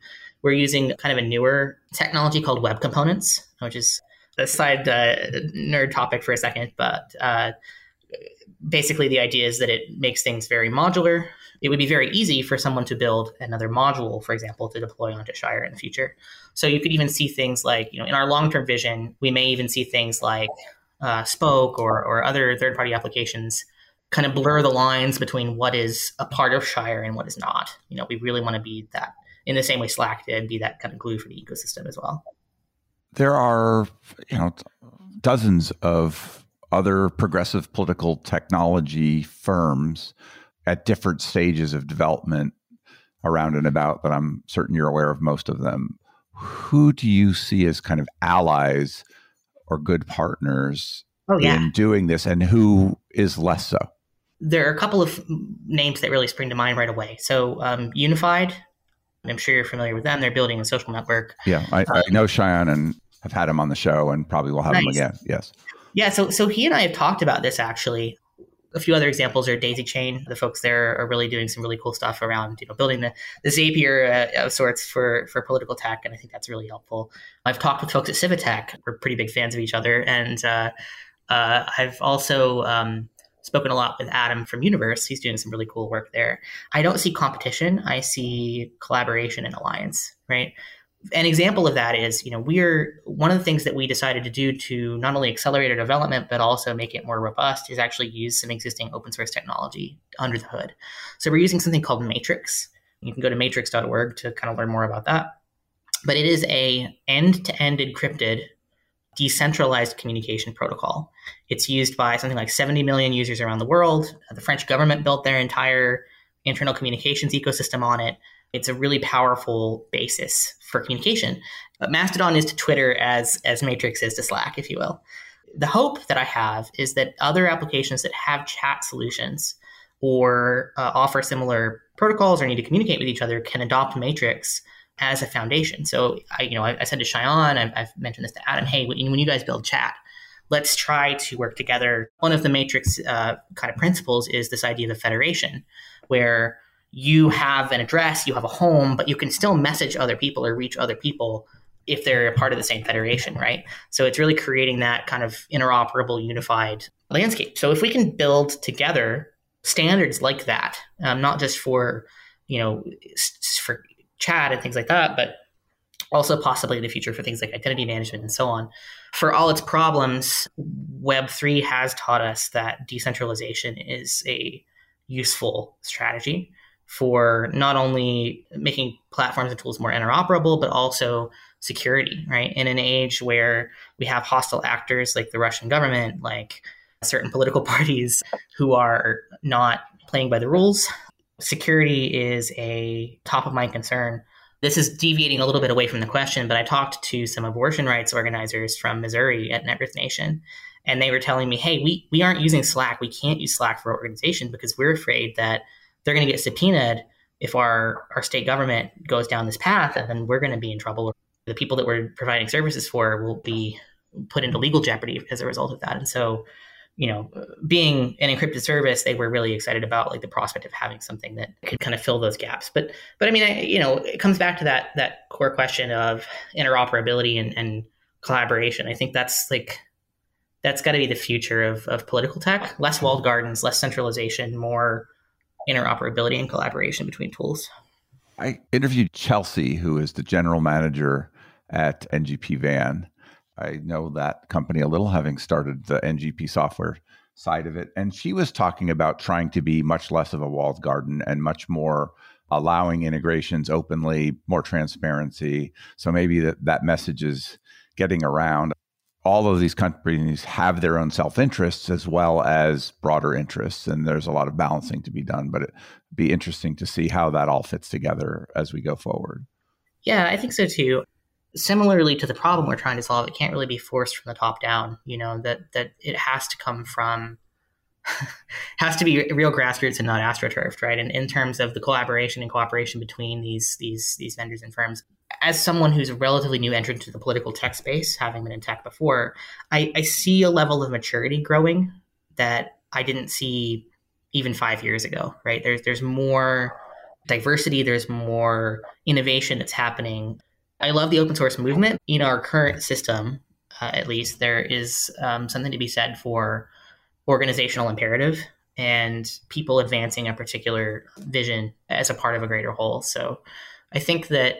we're using kind of a newer technology called web components, which is a side uh, nerd topic for a second, but uh, basically, the idea is that it makes things very modular. It would be very easy for someone to build another module, for example, to deploy onto Shire in the future. So you could even see things like, you know, in our long term vision, we may even see things like uh, Spoke or, or other third party applications kind of blur the lines between what is a part of Shire and what is not. You know, we really want to be that in the same way Slack did, be that kind of glue for the ecosystem as well. There are, you know, dozens of other progressive political technology firms at different stages of development around and about, but I'm certain you're aware of most of them. Who do you see as kind of allies or good partners oh, yeah. in doing this, and who is less so? There are a couple of names that really spring to mind right away. So, um, Unified, I'm sure you're familiar with them. They're building a social network. Yeah, I, I know Cheyenne and have had him on the show, and probably will have nice. him again. Yes. Yeah, so so he and I have talked about this actually a few other examples are Daisychain. The folks there are really doing some really cool stuff around you know building the, the Zapier uh, of sorts for for political tech, and I think that's really helpful. I've talked with folks at Civitech. We're pretty big fans of each other, and uh, uh, I've also um, spoken a lot with Adam from Universe. He's doing some really cool work there. I don't see competition. I see collaboration and alliance. Right an example of that is, you know, we're one of the things that we decided to do to not only accelerate our development but also make it more robust is actually use some existing open source technology under the hood. So we're using something called Matrix. You can go to matrix.org to kind of learn more about that. But it is a end-to-end encrypted decentralized communication protocol. It's used by something like 70 million users around the world. The French government built their entire internal communications ecosystem on it. It's a really powerful basis for communication. But Mastodon is to Twitter as as Matrix is to Slack, if you will. The hope that I have is that other applications that have chat solutions or uh, offer similar protocols or need to communicate with each other can adopt Matrix as a foundation. So I, you know, I, I said to Sayan, I've, I've, mentioned this to Adam. Hey, when, when, you guys build chat, let's try to work together. One of the Matrix uh, kind of principles is this idea of federation, where you have an address, you have a home, but you can still message other people or reach other people if they're a part of the same federation, right? So it's really creating that kind of interoperable, unified landscape. So if we can build together standards like that, um, not just for you know for chat and things like that, but also possibly in the future for things like identity management and so on. For all its problems, Web3 has taught us that decentralization is a useful strategy for not only making platforms and tools more interoperable, but also security, right? In an age where we have hostile actors like the Russian government, like certain political parties who are not playing by the rules, security is a top of mind concern. This is deviating a little bit away from the question, but I talked to some abortion rights organizers from Missouri at Netroots Nation, and they were telling me, hey, we, we aren't using Slack. We can't use Slack for organization because we're afraid that they're going to get subpoenaed if our our state government goes down this path, and then we're going to be in trouble. The people that we're providing services for will be put into legal jeopardy as a result of that. And so, you know, being an encrypted service, they were really excited about like the prospect of having something that could kind of fill those gaps. But, but I mean, I, you know, it comes back to that that core question of interoperability and, and collaboration. I think that's like that's got to be the future of, of political tech. Less walled gardens, less centralization, more interoperability and collaboration between tools. I interviewed Chelsea, who is the general manager at NGP Van. I know that company a little, having started the NGP software side of it. And she was talking about trying to be much less of a walled garden and much more allowing integrations openly, more transparency. So maybe that, that message is getting around all of these companies have their own self interests as well as broader interests. And there's a lot of balancing to be done, but it'd be interesting to see how that all fits together as we go forward. Yeah, I think so too. Similarly to the problem we're trying to solve, it can't really be forced from the top down, you know, that, that it has to come from has to be real grassroots and not astroturfed, right? And in terms of the collaboration and cooperation between these these these vendors and firms, as someone who's a relatively new entrant to the political tech space, having been in tech before, I, I see a level of maturity growing that I didn't see even five years ago. Right? There's there's more diversity. There's more innovation that's happening. I love the open source movement. In our current system, uh, at least, there is um, something to be said for organizational imperative and people advancing a particular vision as a part of a greater whole. So I think that,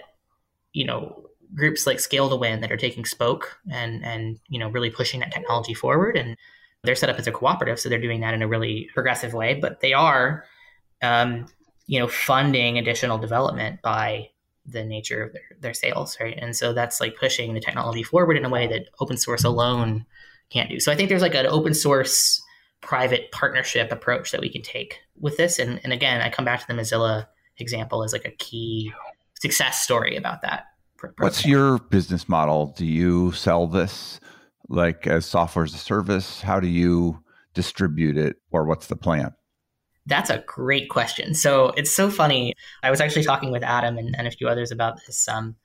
you know, groups like Scale to Win that are taking Spoke and and you know really pushing that technology forward and they're set up as a cooperative, so they're doing that in a really progressive way. But they are, um, you know, funding additional development by the nature of their, their sales, right? And so that's like pushing the technology forward in a way that open source alone can't do. So I think there's like an open source private partnership approach that we can take with this. And, and again, I come back to the Mozilla example as like a key success story about that. What's your business model? Do you sell this like as software as a service? How do you distribute it or what's the plan? That's a great question. So it's so funny. I was actually talking with Adam and, and a few others about this. Um,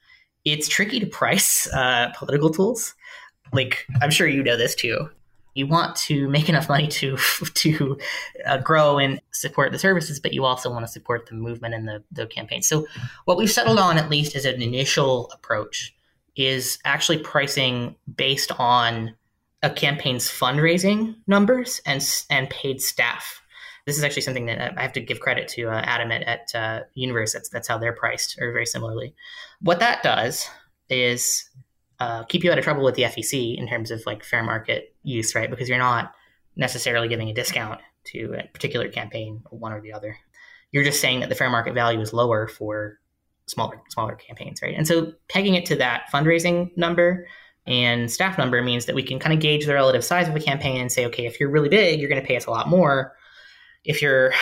it's tricky to price uh, political tools. Like I'm sure you know this too you want to make enough money to to uh, grow and support the services, but you also want to support the movement and the, the campaign. So, what we've settled on, at least as an initial approach, is actually pricing based on a campaign's fundraising numbers and and paid staff. This is actually something that I have to give credit to uh, Adam at, at uh, Universe. That's that's how they're priced, or very similarly. What that does is uh, keep you out of trouble with the FEC in terms of like fair market use, right? Because you're not necessarily giving a discount to a particular campaign, one or the other. You're just saying that the fair market value is lower for smaller smaller campaigns, right? And so pegging it to that fundraising number and staff number means that we can kind of gauge the relative size of a campaign and say, okay, if you're really big, you're going to pay us a lot more. If you're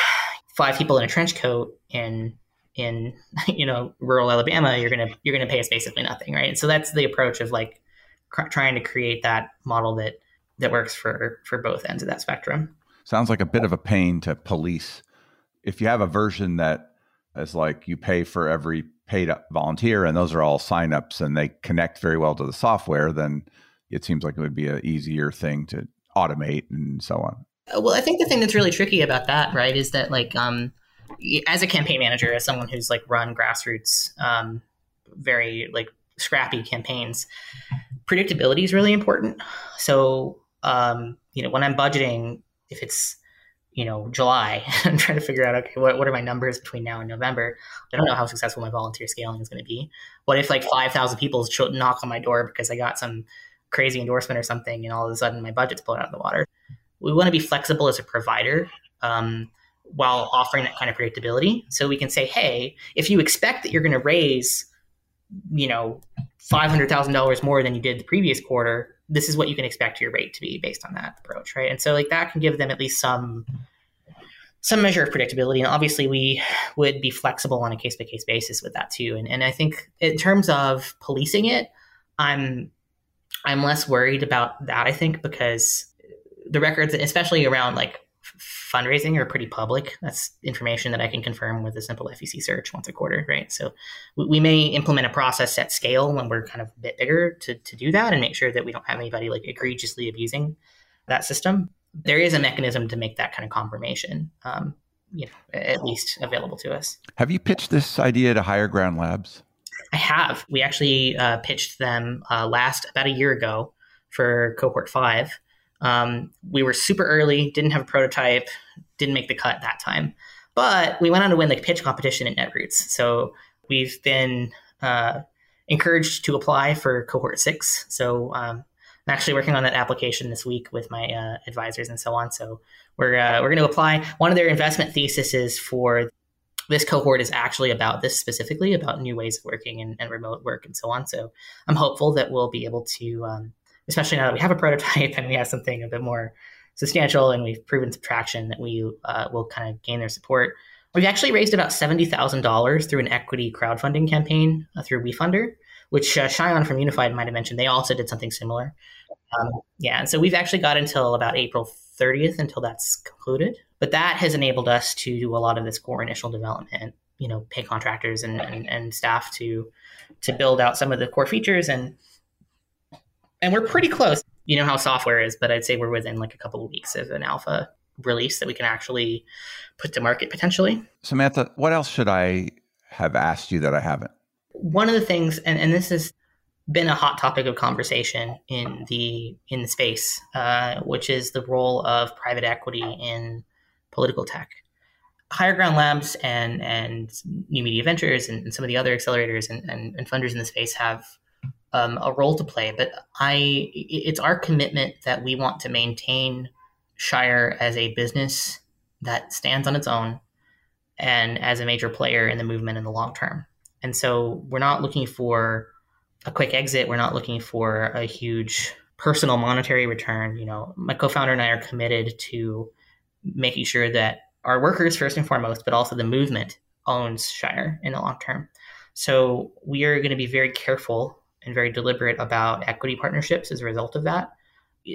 five people in a trench coat in in you know rural Alabama, you're gonna you're gonna pay us basically nothing, right? And so that's the approach of like cr- trying to create that model that that works for for both ends of that spectrum. Sounds like a bit of a pain to police. If you have a version that is like you pay for every paid volunteer and those are all signups and they connect very well to the software, then it seems like it would be an easier thing to automate and so on. Well, I think the thing that's really tricky about that, right, is that like um, as a campaign manager, as someone who's like run grassroots, um, very like scrappy campaigns, predictability is really important. So, um, you know, when I'm budgeting, if it's you know July, I'm trying to figure out okay, what, what are my numbers between now and November? I don't know how successful my volunteer scaling is going to be. What if like five thousand people knock on my door because I got some crazy endorsement or something, and all of a sudden my budget's blown out of the water? We want to be flexible as a provider. Um, while offering that kind of predictability. So we can say, hey, if you expect that you're going to raise, you know, five hundred thousand dollars more than you did the previous quarter, this is what you can expect your rate to be based on that approach, right? And so like that can give them at least some some measure of predictability. And obviously we would be flexible on a case by case basis with that too. And and I think in terms of policing it, I'm I'm less worried about that, I think, because the records, especially around like fundraising are pretty public. That's information that I can confirm with a simple FEC search once a quarter, right? So we, we, may implement a process at scale when we're kind of a bit bigger to, to do that and make sure that we don't have anybody like egregiously abusing that system. There is a mechanism to make that kind of confirmation, um, you know, at least available to us. Have you pitched this idea to Higher Ground Labs? I have. We actually uh, pitched them uh, last about a year ago for cohort five um, we were super early, didn't have a prototype, didn't make the cut that time. But we went on to win the pitch competition at Netroots. So we've been uh, encouraged to apply for cohort six. So um, I'm actually working on that application this week with my uh, advisors and so on. So we're uh, we're going to apply. One of their investment theses for this cohort is actually about this specifically about new ways of working and, and remote work and so on. So I'm hopeful that we'll be able to um, especially now that we have a prototype and we have something a bit more substantial and we've proven some traction that we uh, will kind of gain their support. We've actually raised about $70,000 through an equity crowdfunding campaign uh, through WeFunder, which uh, from Unified might have mentioned. They also did something similar. Um, yeah, and so we've actually got until about April 30th until that's concluded. But that has enabled us to do a lot of this core initial development, you know, pay contractors and, and, and staff to to build out some of the core features and and we're pretty close. You know how software is, but I'd say we're within like a couple of weeks of an alpha release that we can actually put to market potentially. Samantha, what else should I have asked you that I haven't? One of the things, and, and this has been a hot topic of conversation in the in the space, uh, which is the role of private equity in political tech. Higher Ground Labs and and New Media Ventures and, and some of the other accelerators and, and, and funders in the space have um, a role to play. But I, it's our commitment that we want to maintain Shire as a business that stands on its own and as a major player in the movement in the long term. And so we're not looking for a quick exit. We're not looking for a huge personal monetary return. You know, my co-founder and I are committed to making sure that our workers first and foremost, but also the movement owns Shire in the long term. So we are going to be very careful and very deliberate about equity partnerships as a result of that.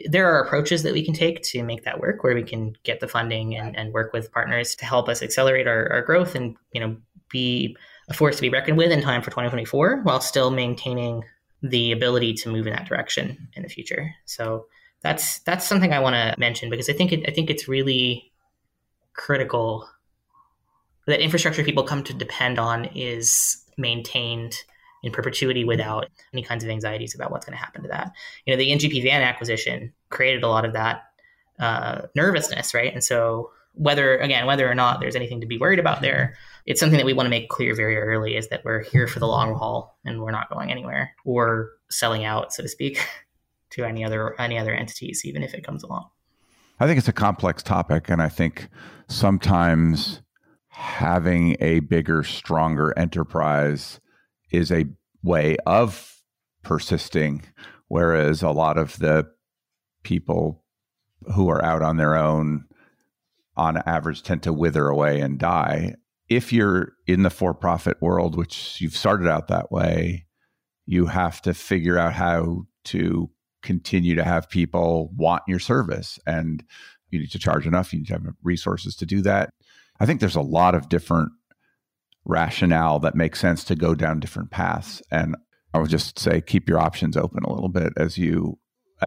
There are approaches that we can take to make that work, where we can get the funding and, and work with partners to help us accelerate our, our growth and you know be a force to be reckoned with in time for 2024, while still maintaining the ability to move in that direction in the future. So that's that's something I want to mention because I think it, I think it's really critical that infrastructure people come to depend on is maintained in perpetuity without any kinds of anxieties about what's going to happen to that. You know, the NGP Van acquisition created a lot of that uh, nervousness, right? And so whether again whether or not there's anything to be worried about there, it's something that we want to make clear very early is that we're here for the long haul and we're not going anywhere or selling out, so to speak, to any other any other entities, even if it comes along. I think it's a complex topic, and I think sometimes having a bigger, stronger enterprise is a way of persisting, whereas a lot of the people who are out on their own on average tend to wither away and die. If you're in the for profit world, which you've started out that way, you have to figure out how to continue to have people want your service. And you need to charge enough, you need to have resources to do that. I think there's a lot of different rationale that makes sense to go down different paths. And I would just say keep your options open a little bit as you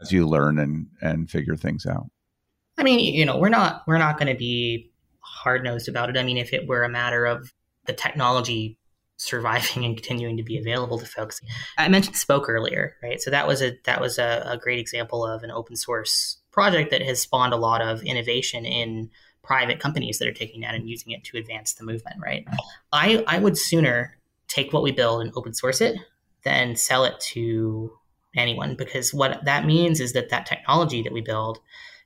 as you learn and and figure things out. I mean, you know, we're not we're not going to be hard nosed about it. I mean, if it were a matter of the technology surviving and continuing to be available to folks, I mentioned Spoke earlier, right? So that was a that was a, a great example of an open source project that has spawned a lot of innovation in private companies that are taking that and using it to advance the movement, right? I, I would sooner take what we build and open source it than sell it to anyone because what that means is that that technology that we build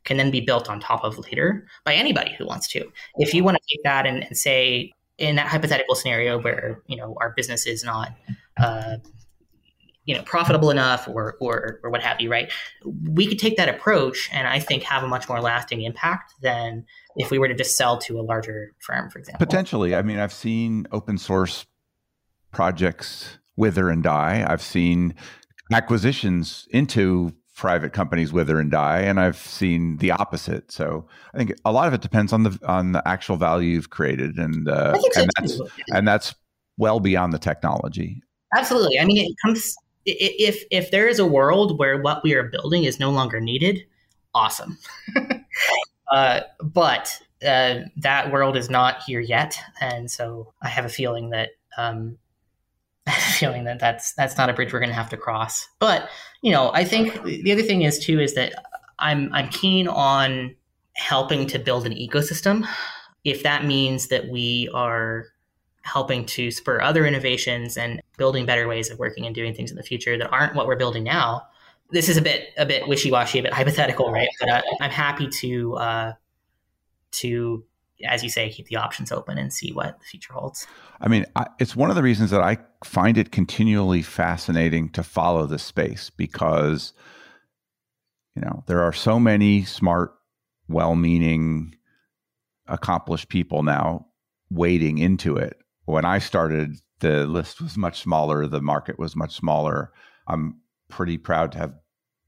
can then be built on top of later by anybody who wants to. If you want to take that and, and say, in that hypothetical scenario where you know our business is not uh, you know profitable enough or, or or what have you right we could take that approach and i think have a much more lasting impact than if we were to just sell to a larger firm, for example. Potentially. I mean, I've seen open source projects wither and die. I've seen acquisitions into private companies wither and die and i've seen the opposite so i think a lot of it depends on the on the actual value you've created and uh, so and that's and that's well beyond the technology absolutely i mean it comes if if there is a world where what we are building is no longer needed awesome Uh, but uh, that world is not here yet, and so I have a feeling that um, feeling that that's that's not a bridge we're going to have to cross. But you know, I think the other thing is too is that I'm I'm keen on helping to build an ecosystem. If that means that we are helping to spur other innovations and building better ways of working and doing things in the future that aren't what we're building now, this is a bit a bit wishy washy, a bit hypothetical, right? But uh, I'm happy to uh, to, as you say, keep the options open and see what the future holds. I mean, I, it's one of the reasons that I find it continually fascinating to follow this space because you know there are so many smart, well-meaning, accomplished people now wading into it. When I started, the list was much smaller. The market was much smaller. I'm pretty proud to have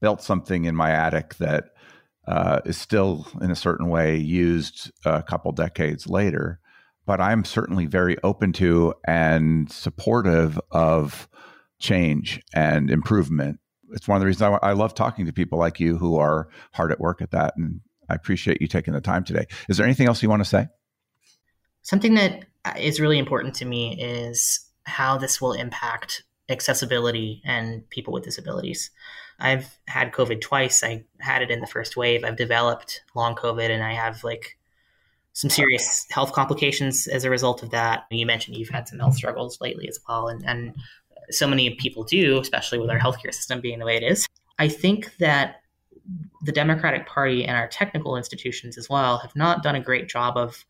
built something in my attic that uh, is still, in a certain way, used a couple decades later. But I'm certainly very open to and supportive of change and improvement. It's one of the reasons I, I love talking to people like you who are hard at work at that. And I appreciate you taking the time today. Is there anything else you want to say? Something that is really important to me is how this will impact accessibility and people with disabilities. I've had COVID twice. I had it in the first wave. I've developed long COVID and I have like some serious health complications as a result of that. You mentioned you've had some health struggles lately as well. And, and so many people do, especially with our healthcare system being the way it is. I think that the Democratic Party and our technical institutions as well have not done a great job of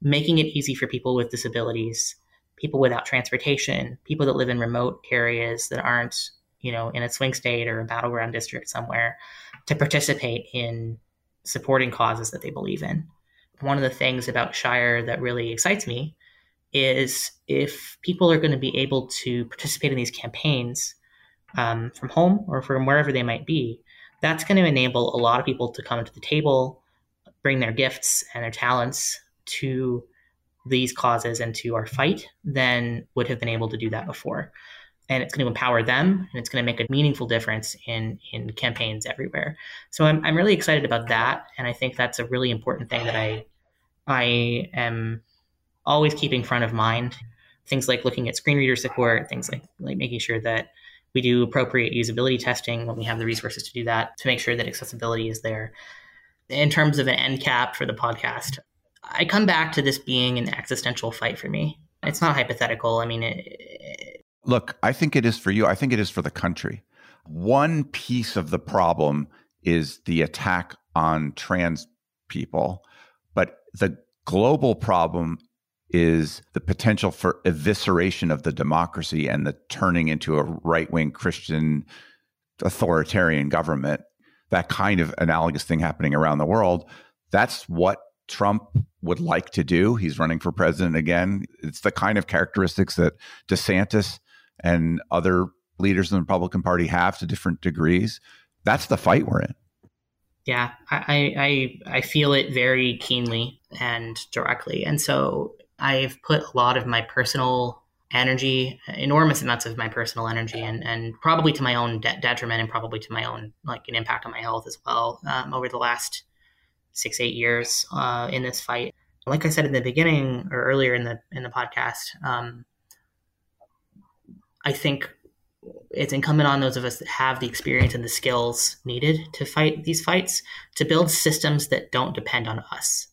making it easy for people with disabilities, people without transportation, people that live in remote areas that aren't, you know, in a swing state or a battleground district somewhere to participate in supporting causes that they believe in. One of the things about Shire that really excites me is if people are going to be able to participate in these campaigns um, from home or from wherever they might be, that's going to enable a lot of people to come to the table, bring their gifts and their talents to these causes into our fight than would have been able to do that before. And it's going to empower them and it's going to make a meaningful difference in, in campaigns everywhere. So I'm, I'm really excited about that. And I think that's a really important thing that I, I am always keeping front of mind. Things like looking at screen reader support, things like, like making sure that we do appropriate usability testing when we have the resources to do that to make sure that accessibility is there. In terms of an end cap for the podcast, I come back to this being an existential fight for me. It's not hypothetical. I mean, it, it, look, I think it is for you. I think it is for the country. One piece of the problem is the attack on trans people, but the global problem is the potential for evisceration of the democracy and the turning into a right wing Christian authoritarian government, that kind of analogous thing happening around the world. That's what Trump would like to do. He's running for president again. It's the kind of characteristics that DeSantis and other leaders in the Republican Party have to different degrees. That's the fight we're in. Yeah, I, I I feel it very keenly and directly, and so I've put a lot of my personal energy, enormous amounts of my personal energy, and, and probably to my own de- detriment, and probably to my own like an impact on my health as well um, over the last six eight years uh, in this fight. Like I said in the beginning or earlier in the in the podcast, um, I think it's incumbent on those of us that have the experience and the skills needed to fight these fights to build systems that don't depend on us.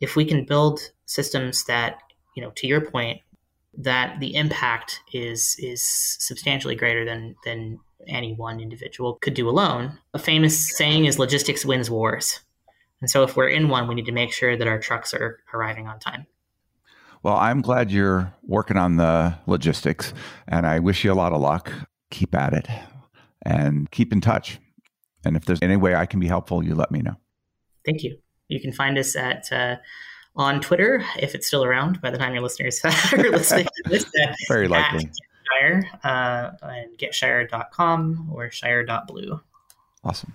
If we can build systems that, you know, to your point, that the impact is is substantially greater than than any one individual could do alone. A famous saying is logistics wins wars. And so if we're in one, we need to make sure that our trucks are arriving on time. Well, I'm glad you're working on the logistics and I wish you a lot of luck. Keep at it and keep in touch. And if there's any way I can be helpful, you let me know. Thank you. You can find us at uh, on Twitter, if it's still around by the time your listeners are listening to this. Uh, Very likely. Shire, uh, and getshire.com or shire.blue. Awesome.